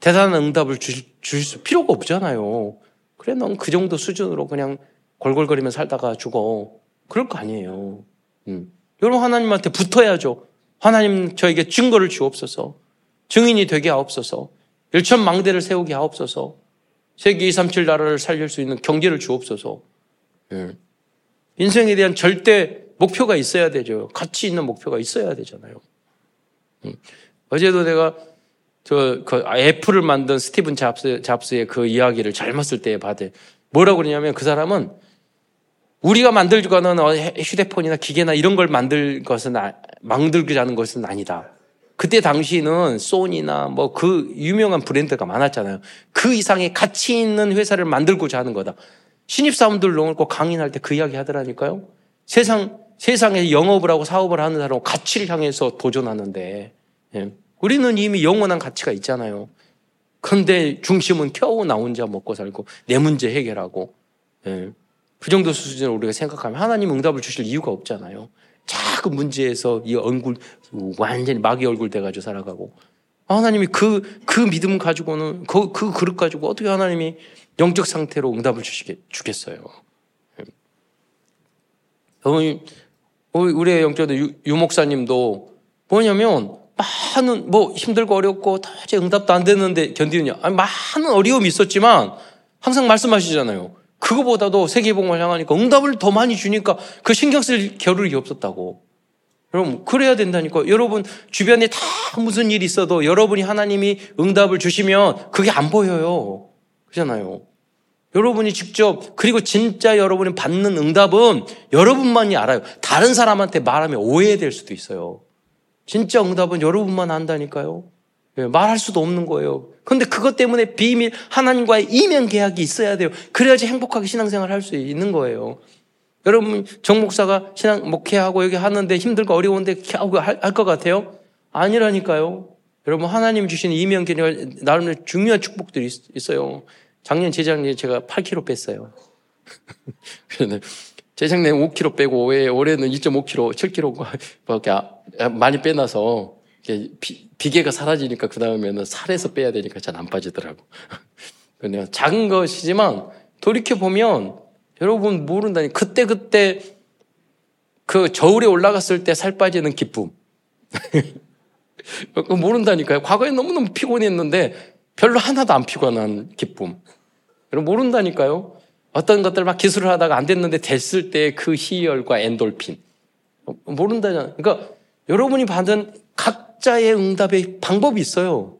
[SPEAKER 1] 대단한 응답을 주실, 주실 필요가 없잖아요. 그래 넌 그 정도 수준으로 그냥 골골거리며 살다가 죽어. 그럴 거 아니에요. 음. 여러분 하나님한테 붙어야죠. 하나님 저에게 증거를 주옵소서. 증인이 되게 하옵소서. 일천망대를 세우게 하옵소서. 세계 237 나라를 살릴 수 있는 경제를 주옵소서. 예. 인생에 대한 절대 목표가 있어야 되죠. 가치 있는 목표가 있어야 되잖아요. 음. 어제도 내가 저, 그 애플을 만든 스티븐 잡스, 잡스의 그 이야기를 잘못 을때 받아. 뭐라고 그러냐면 그 사람은 우리가 만들거는 휴대폰이나 기계나 이런 걸 만들 것은, 아, 만들자는 것은 아니다. 그때 당시는 소니나 뭐 그 유명한 브랜드가 많았잖아요. 그 이상의 가치 있는 회사를 만들고자 하는 거다. 신입사원들 놓고 강인할 때 그 이야기 하더라니까요. 세상, 세상에 영업을 하고 사업을 하는 사람은 가치를 향해서 도전하는데, 예. 우리는 이미 영원한 가치가 있잖아요. 그런데 중심은 겨우 나 혼자 먹고 살고 내 문제 해결하고, 예. 그 정도 수준으로 우리가 생각하면 하나님 응답을 주실 이유가 없잖아요. 자꾸 문제에서 이 얼굴 완전히 마귀 얼굴 돼가지고 살아가고 하나님이 그, 그 믿음 가지고는 그, 그 그릇 가지고 어떻게 하나님이 영적 상태로 응답을 주시겠, 주겠어요. 어머니, 우리 영적도 유, 유 목사님도 뭐냐면 많은 뭐 힘들고 어렵고 도저히 응답도 안 됐는데 견디느냐. 아니, 많은 어려움이 있었지만 항상 말씀하시잖아요. 그거보다도 세계복음을 향하니까 응답을 더 많이 주니까 그 신경 쓸 겨를이 없었다고. 여러분, 그래야 된다니까. 여러분, 주변에 다 무슨 일이 있어도 여러분이 하나님이 응답을 주시면 그게 안 보여요. 그잖아요. 여러분이 직접, 그리고 진짜 여러분이 받는 응답은 여러분만이 알아요. 다른 사람한테 말하면 오해될 수도 있어요. 진짜 응답은 여러분만 안다니까요. 예, 말할 수도 없는 거예요. 근데 그것 때문에 비밀, 하나님과의 이면 계약이 있어야 돼요. 그래야지 행복하게 신앙생활 할 수 있는 거예요. 여러분, 정 목사가 신앙 목회하고 여기 하는데 힘들고 어려운데 하고 할 것 같아요? 아니라니까요. 여러분, 하나님 주신 이면 계약, 나름의 중요한 축복들이 있어요. 작년, 재작년에 제가 8kg 뺐어요. 재작년에 5kg 빼고 올해, 올해는 2.5kg, 7kg 많이 빼놔서 비, 비계가 사라지니까 그 다음에는 살에서 빼야 되니까 잘 안 빠지더라고. 그냥 작은 것이지만 돌이켜 보면 여러분 모른다니 그때 그때 그 저울에 올라갔을 때 살 빠지는 기쁨. 모른다니까요. 과거에 너무너무 피곤했는데 별로 하나도 안 피곤한 기쁨. 여러분 모른다니까요. 어떤 것들 막 기술을 하다가 안 됐는데 됐을 때 그 희열과 엔돌핀. 모른다잖아요. 그러니까 여러분이 받은 각 자의 응답의 방법이 있어요.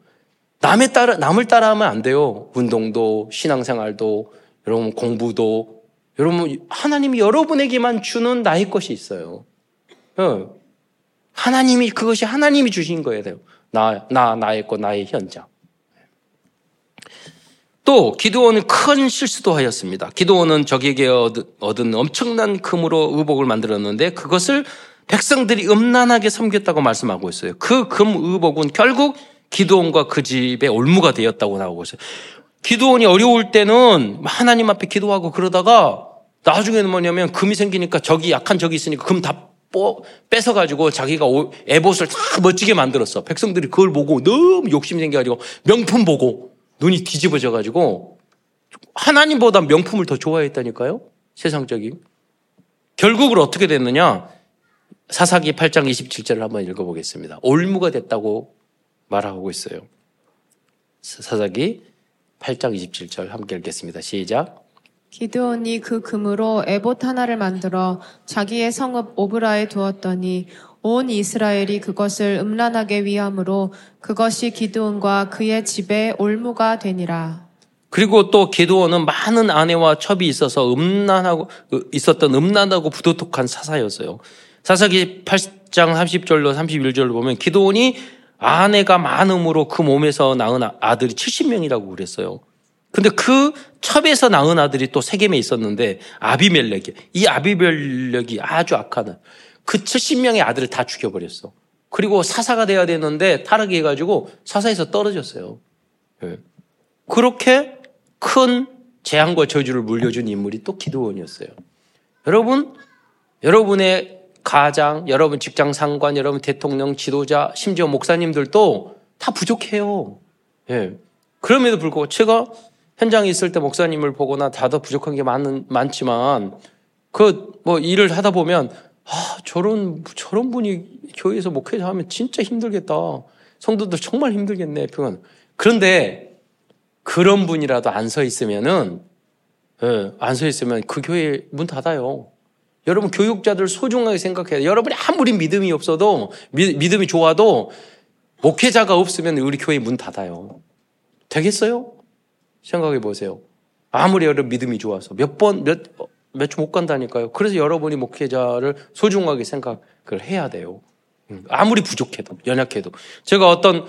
[SPEAKER 1] 남의 따라, 남을 따라하면 안 돼요. 운동도, 신앙생활도, 여러분 공부도, 여러분, 하나님이 여러분에게만 주는 나의 것이 있어요. 어. 하나님이, 그것이 하나님이 주신 거예요. 나, 나, 나의 것, 나의 현장. 또, 기도원은 큰 실수도 하였습니다. 기도원은 적에게 얻은 엄청난 금으로 의복을 만들었는데 그것을 백성들이 음란하게 섬겼다고 말씀하고 있어요. 그 금 의복은 결국 기도원과 그 집의 올무가 되었다고 나오고 있어요. 기도원이 어려울 때는 하나님 앞에 기도하고 그러다가 나중에는 뭐냐면 금이 생기니까 적이 약한 적이 있으니까 금 다 뺏어가지고 자기가 에봇을 다 멋지게 만들었어. 백성들이 그걸 보고 너무 욕심이 생겨가지고 명품 보고 눈이 뒤집어져가지고 하나님보다 명품을 더 좋아했다니까요. 세상적인. 결국은 어떻게 됐느냐? 사사기 8장 27절을 한번 읽어보겠습니다. 올무가 됐다고 말하고 있어요. 사사기 8장 27절 함께 읽겠습니다. 시작.
[SPEAKER 2] 기드온이 그 금으로 에봇 하나를 만들어 자기의 성읍 오브라에 두었더니 온 이스라엘이 그것을 음란하게 위함으로 그것이 기드온과 그의 집에 올무가 되니라.
[SPEAKER 1] 그리고 또 기드온은 많은 아내와 첩이 있어서 음란하고 있었던 음란하고 부도덕한 사사였어요. 사사기 8장 30절로 31절로 보면 기도원이 아내가 많음으로 그 몸에서 낳은 아들이 70명이라고 그랬어요. 근데 그 첩에서 낳은 아들이 또 세겜에 있었는데 아비멜렉이 이 아비멜렉이 아주 악하다. 그 70명의 아들을 다 죽여버렸어. 그리고 사사가 돼야 되는데 타락해 가지고 사사에서 떨어졌어요. 예. 그렇게 큰 재앙과 저주를 물려준 인물이 또 기도원이었어요. 여러분, 여러분의 가장, 여러분 직장 상관, 여러분 대통령, 지도자, 심지어 목사님들도 다 부족해요. 예. 그럼에도 불구하고 제가 현장에 있을 때 목사님을 보거나 다더 부족한 게 많은, 많지만 그 뭐 일을 하다 보면 아, 저런, 저런 분이 교회에서 목회자 하면 진짜 힘들겠다. 성도들 정말 힘들겠네. 표현. 그런데 그런 분이라도 안 서 있으면은, 예, 안 서 있으면 그 교회 문 닫아요. 여러분 교육자들 소중하게 생각해야 돼요. 여러분이 아무리 믿음이 없어도, 미, 믿음이 좋아도 목회자가 없으면 우리 교회 문 닫아요. 되겠어요? 생각해 보세요. 아무리 여러분 믿음이 좋아서 몇 번, 몇, 몇 주 못 간다니까요. 그래서 여러분이 목회자를 소중하게 생각을 해야 돼요. 음, 아무리 부족해도, 연약해도. 제가 어떤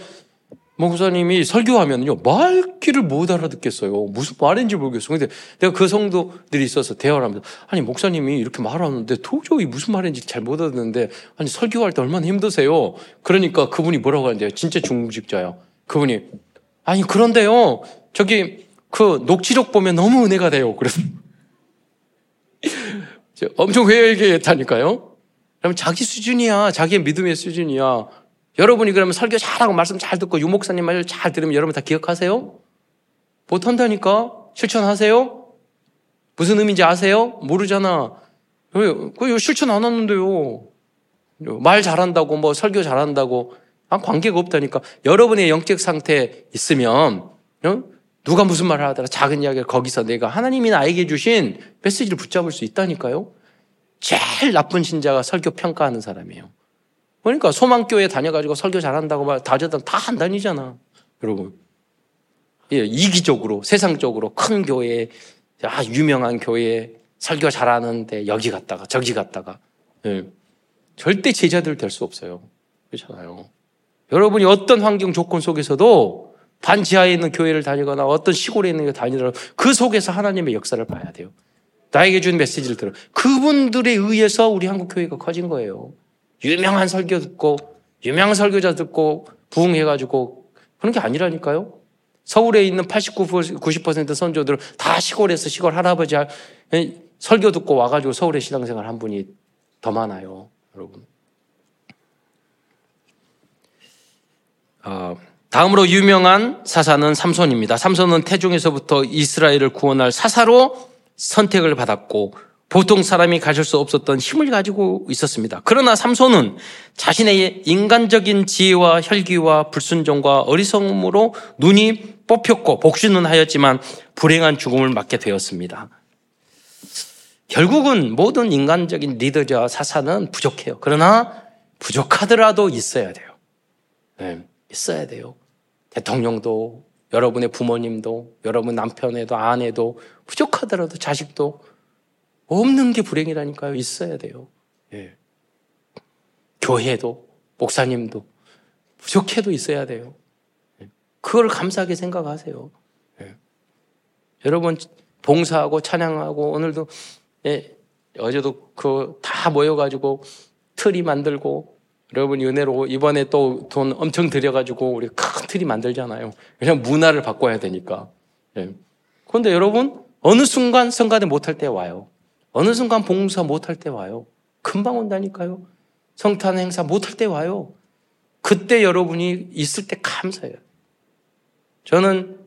[SPEAKER 1] 목사님이 설교하면요, 말귀를 못 알아듣겠어요. 무슨 말인지 모르겠어요. 근데 내가 그 성도들이 있어서 대화를 하면서, 아니, 목사님이 이렇게 말하는데 도저히 무슨 말인지 잘 못 알아듣는데, 아니, 설교할 때 얼마나 힘드세요? 그러니까 그분이 뭐라고 하는데요? 진짜 중직자야. 그분이, 아니, 그런데요, 저기, 그 녹취록 보면 너무 은혜가 돼요. 그래서, 엄청 회개했다니까요. 그러면 자기 수준이야. 자기의 믿음의 수준이야. 여러분이 그러면 설교 잘하고 말씀 잘 듣고 유목사님 말 잘 들으면 여러분 다 기억하세요? 못한다니까? 실천하세요? 무슨 의미인지 아세요? 모르잖아. 그 실천 안 하는데요. 말 잘한다고 뭐 설교 잘한다고 아, 관계가 없다니까. 여러분의 영적 상태 있으면 어? 누가 무슨 말을 하더라 작은 이야기를 거기서 내가 하나님이 나에게 주신 메시지를 붙잡을 수 있다니까요. 제일 나쁜 신자가 설교 평가하는 사람이에요. 그러니까 소망교회 다녀가지고 설교 잘한다고 말 다저다 다안 다니잖아. 여러분. 예, 이기적으로 세상적으로 큰 교회, 아 유명한 교회 설교 잘하는데 여기 갔다가 저기 갔다가 예. 절대 제자들 될 수 없어요. 그렇잖아요. 여러분이 어떤 환경 조건 속에서도 반지하에 있는 교회를 다니거나 어떤 시골에 있는 교 다니더라도 그 속에서 하나님의 역사를 봐야 돼요. 나에게 준 메시지를 들어. 그분들에 의해서 우리 한국 교회가 커진 거예요. 유명한 설교 듣고 유명한 설교자 듣고 부흥해가지고 그런 게 아니라니까요. 서울에 있는 89, 90% 선조들은 다 시골에서 시골 할아버지 설교 듣고 와가지고 서울에 신앙생활 한 분이 더 많아요, 여러분. 어, 다음으로 유명한 사사는 삼손입니다. 삼손은 태중에서부터 이스라엘을 구원할 사사로 선택을 받았고 보통 사람이 가질 수 없었던 힘을 가지고 있었습니다. 그러나 삼손은 자신의 인간적인 지혜와 혈기와 불순종과 어리석음으로 눈이 뽑혔고 복수는 하였지만 불행한 죽음을 맞게 되었습니다. 결국은 모든 인간적인 리더자 사사는 부족해요. 그러나 부족하더라도 있어야 돼요. 네, 있어야 돼요. 대통령도 여러분의 부모님도 여러분 남편에도 아내도 부족하더라도 자식도 없는 게 불행이라니까요. 있어야 돼요. 예. 교회도 목사님도 부족해도 있어야 돼요. 예. 그걸 감사하게 생각하세요. 예. 여러분 봉사하고 찬양하고 오늘도 예, 어제도 그 다 모여가지고 틀이 만들고 여러분이 은혜로 이번에 또 돈 엄청 들여가지고 우리 큰 틀이 만들잖아요. 그냥 문화를 바꿔야 되니까. 예. 그런데 여러분 어느 순간 성가대 못할 때 와요. 어느 순간 봉사 못할 때 와요. 금방 온다니까요. 성탄 행사 못할 때 와요. 그때 여러분이 있을 때 감사해요. 저는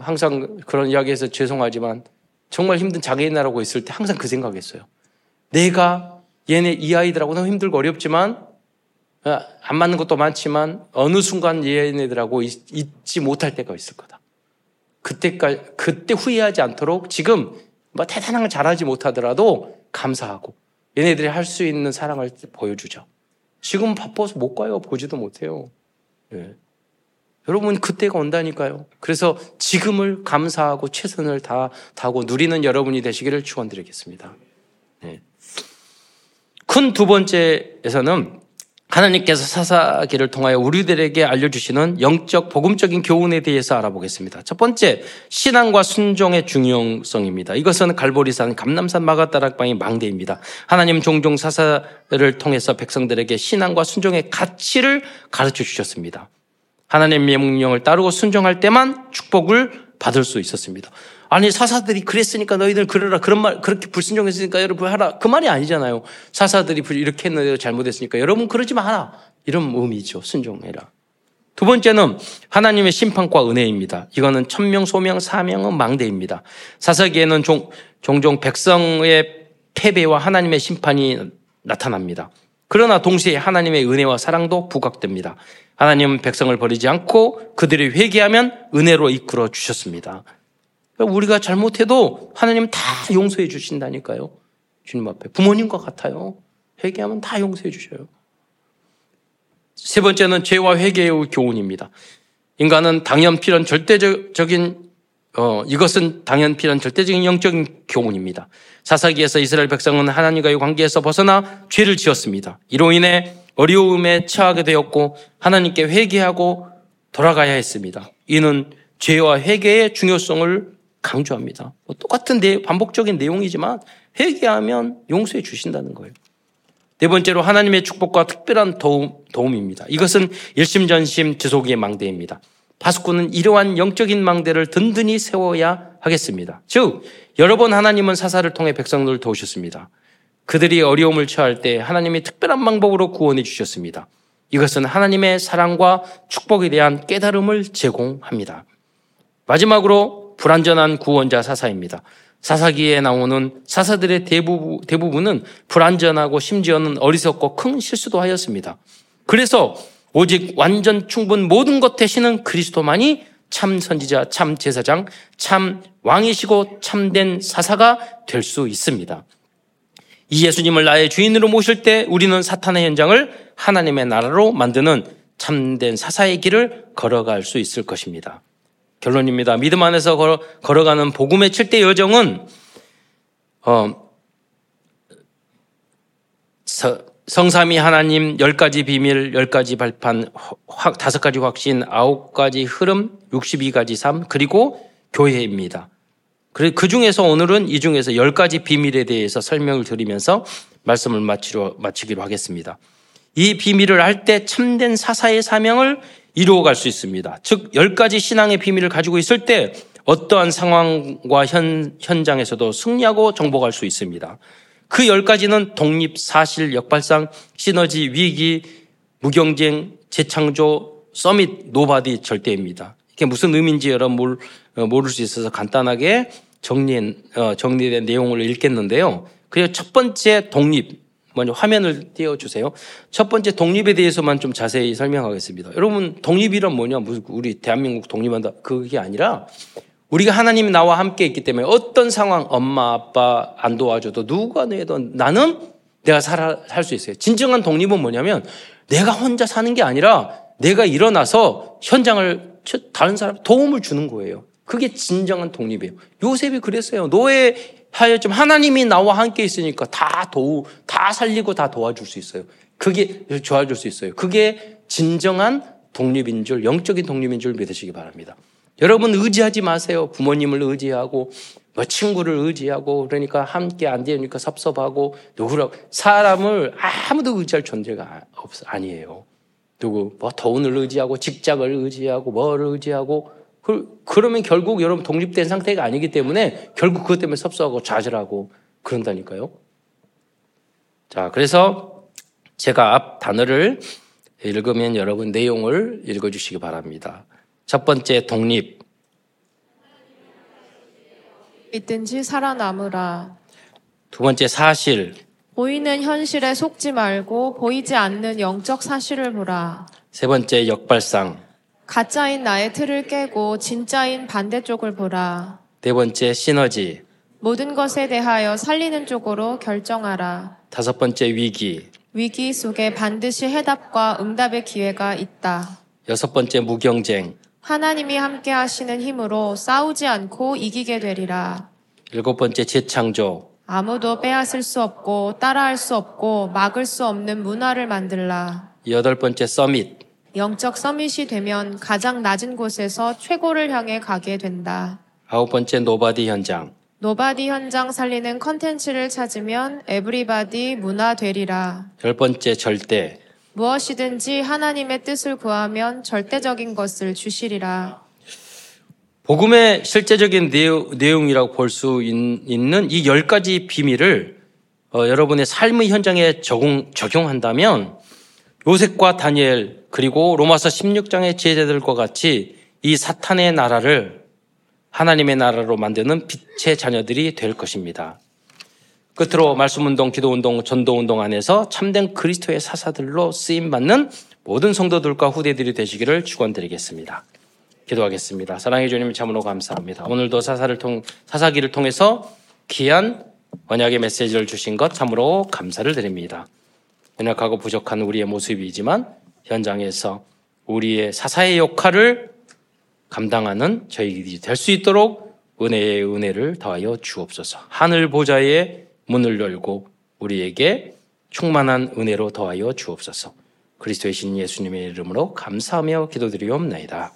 [SPEAKER 1] 항상 그런 이야기해서 죄송하지만 정말 힘든 장애인하라고 있을 때 항상 그 생각했어요. 내가 얘네 이 아이들하고 너무 힘들고 어렵지만 아, 안 맞는 것도 많지만 어느 순간 얘네들하고 있, 지 못할 때가 있을 거다. 그때까지 그때 후회하지 않도록 지금 뭐 대단한 걸 잘하지 못하더라도 감사하고 얘네들이 할 수 있는 사랑을 보여주죠. 지금 바빠서 못 가요. 보지도 못해요. 네. 여러분 그때가 온다니까요. 그래서 지금을 감사하고 최선을 다 다하고 누리는 여러분이 되시기를 축원드리겠습니다. 네. 큰 두 번째에서는 하나님께서 사사기를 통하여 우리들에게 알려주시는 영적 복음적인 교훈에 대해서 알아보겠습니다. 첫 번째, 신앙과 순종의 중요성입니다. 이것은 갈보리산, 감남산 마가다락방의 망대입니다. 하나님 종종 사사를 통해서 백성들에게 신앙과 순종의 가치를 가르쳐 주셨습니다. 하나님의 명령을 따르고 순종할 때만 축복을 받을 수 있었습니다. 아니 사사들이 그랬으니까 너희들 그러라 그런 말 그렇게 불순종했으니까 여러분 하라 그 말이 아니잖아요. 사사들이 이렇게 했는데 잘못했으니까 여러분 그러지 마라 이런 의미죠. 순종해라. 두 번째는 하나님의 심판과 은혜입니다. 이거는 천명, 소명, 사명은 망대입니다. 사사기에는 종, 종종 백성의 패배와 하나님의 심판이 나타납니다. 그러나 동시에 하나님의 은혜와 사랑도 부각됩니다. 하나님은 백성을 버리지 않고 그들이 회개하면 은혜로 이끌어 주셨습니다. 그러니까 우리가 잘못해도 하나님 다 용서해 주신다니까요. 주님 앞에. 부모님과 같아요. 회개하면 다 용서해 주셔요. 세 번째는 죄와 회개의 교훈입니다. 인간은 당연 필연 절대적인 어, 이것은 당연 필연 절대적인 영적인 교훈입니다. 사사기에서 이스라엘 백성은 하나님과의 관계에서 벗어나 죄를 지었습니다. 이로 인해 어려움에 처하게 되었고 하나님께 회개하고 돌아가야 했습니다. 이는 죄와 회개의 중요성을 강조합니다. 뭐 똑같은 내, 반복적인 내용이지만 회개하면 용서해 주신다는 거예요. 네 번째로 하나님의 축복과 특별한 도움, 도움입니다. 이것은 일심전심 지속의 망대입니다. 바스코는 이러한 영적인 망대를 든든히 세워야 하겠습니다. 즉, 여러 번 하나님은 사사를 통해 백성들을 도우셨습니다. 그들이 어려움을 처할 때 하나님이 특별한 방법으로 구원해 주셨습니다. 이것은 하나님의 사랑과 축복에 대한 깨달음을 제공합니다. 마지막으로 불완전한 구원자 사사입니다. 사사기에 나오는 사사들의 대부분, 대부분은 불완전하고 심지어는 어리석고 큰 실수도 하였습니다. 그래서 오직 완전 충분 모든 것 되시는 그리스도만이 참 선지자, 참 제사장, 참 왕이시고 참된 사사가 될 수 있습니다. 이 예수님을 나의 주인으로 모실 때 우리는 사탄의 현장을 하나님의 나라로 만드는 참된 사사의 길을 걸어갈 수 있을 것입니다. 결론입니다. 믿음 안에서 걸어, 걸어가는 복음의 7대 여정은 어, 서, 성삼이 하나님 10가지 비밀, 10가지 발판, 다섯 가지 확신, 아홉 가지 흐름, 62가지 삶, 그리고 교회입니다. 그 중에서 오늘은 이 중에서 10가지 비밀에 대해서 설명을 드리면서 말씀을 마치로, 마치기로 하겠습니다. 이 비밀을 할 때 참된 사사의 사명을 이루어갈 수 있습니다. 즉, 열 가지 신앙의 비밀을 가지고 있을 때 어떠한 상황과 현, 현장에서도 승리하고 정복할 수 있습니다. 그 열 가지는 독립, 사실, 역발상, 시너지, 위기, 무경쟁, 재창조, summit, nobody 절대입니다. 이게 무슨 의미인지 여러분 어, 모를 수 있어서 간단하게 정리, 어, 정리된 내용을 읽겠는데요. 그리고 첫 번째 독립, 먼저 화면을 띄워주세요. 첫 번째 독립에 대해서만 좀 자세히 설명하겠습니다. 여러분 독립이란 뭐냐? 우리 대한민국 독립한다 그게 아니라 우리가 하나님이 나와 함께 있기 때문에 어떤 상황 엄마 아빠 안 도와줘도 누가 내던 나는 내가 살아 살 수 있어요. 진정한 독립은 뭐냐면 내가 혼자 사는 게 아니라 내가 일어나서 현장을 다른 사람 도움을 주는 거예요. 그게 진정한 독립이에요. 요셉이 그랬어요. 노예 하여점 하나님이 나와 함께 있으니까 다 도우, 다 살리고 다 도와줄 수 있어요. 그게 도와줄 수 있어요. 그게 진정한 독립인 줄, 영적인 독립인 줄 믿으시기 바랍니다. 여러분 의지하지 마세요. 부모님을 의지하고, 뭐 친구를 의지하고, 그러니까 함께 안 되니까 섭섭하고, 누구라고. 사람을 아무도 의지할 존재가 없, 아니에요. 누구, 뭐 돈을 의지하고, 직장을 의지하고, 뭐를 의지하고, 그, 그러면 결국 여러분 독립된 상태가 아니기 때문에 결국 그것 때문에 섭섭하고 좌절하고 그런다니까요. 자, 그래서 제가 앞 단어를 읽으면 여러분 내용을 읽어주시기 바랍니다. 첫 번째 독립.
[SPEAKER 2] 있든지 살아남으라.
[SPEAKER 1] 두 번째 사실.
[SPEAKER 2] 보이는 현실에 속지 말고 보이지 않는 영적 사실을 보라.
[SPEAKER 1] 세 번째 역발상.
[SPEAKER 2] 가짜인 나의 틀을 깨고 진짜인 반대쪽을 보라.
[SPEAKER 1] 네 번째 시너지.
[SPEAKER 2] 모든 것에 대하여 살리는 쪽으로 결정하라.
[SPEAKER 1] 다섯 번째 위기.
[SPEAKER 2] 위기 속에 반드시 해답과 응답의 기회가 있다.
[SPEAKER 1] 여섯 번째 무경쟁.
[SPEAKER 2] 하나님이 함께 하시는 힘으로 싸우지 않고 이기게 되리라.
[SPEAKER 1] 일곱 번째 재창조.
[SPEAKER 2] 아무도 빼앗을 수 없고 따라할 수 없고 막을 수 없는 문화를 만들라.
[SPEAKER 1] 여덟 번째 서밋.
[SPEAKER 2] 영적 서밋이 되면 가장 낮은 곳에서 최고를 향해 가게 된다.
[SPEAKER 1] 아홉 번째 nobody 현장.
[SPEAKER 2] nobody 현장 살리는 컨텐츠를 찾으면 everybody 문화 되리라.
[SPEAKER 1] 열 번째 절대.
[SPEAKER 2] 무엇이든지 하나님의 뜻을 구하면 절대적인 것을 주시리라.
[SPEAKER 1] 복음의 실제적인 내용, 이라고 볼 수 있는 이 열 가지 비밀을 어, 여러분의 삶의 현장에 적용, 적용한다면 요셉과 다니엘 그리고 로마서 16장의 제자들과 같이 이 사탄의 나라를 하나님의 나라로 만드는 빛의 자녀들이 될 것입니다. 끝으로 말씀운동, 기도운동, 전도운동 안에서 참된 그리스도의 사사들로 쓰임받는 모든 성도들과 후대들이 되시기를 축원드리겠습니다. 기도하겠습니다. 사랑해 주님 참으로 감사합니다. 오늘도 사사를 통, 사사기를 통해서 귀한 언약의 메시지를 주신 것 참으로 감사를 드립니다. 연약하고 부족한 우리의 모습이지만 현장에서 우리의 사사의 역할을 감당하는 저희들이 될 수 있도록 은혜의 은혜를 더하여 주옵소서. 하늘 보좌의 문을 열고 우리에게 충만한 은혜로 더하여 주옵소서. 그리스도의 신 예수님의 이름으로 감사하며 기도드리옵나이다.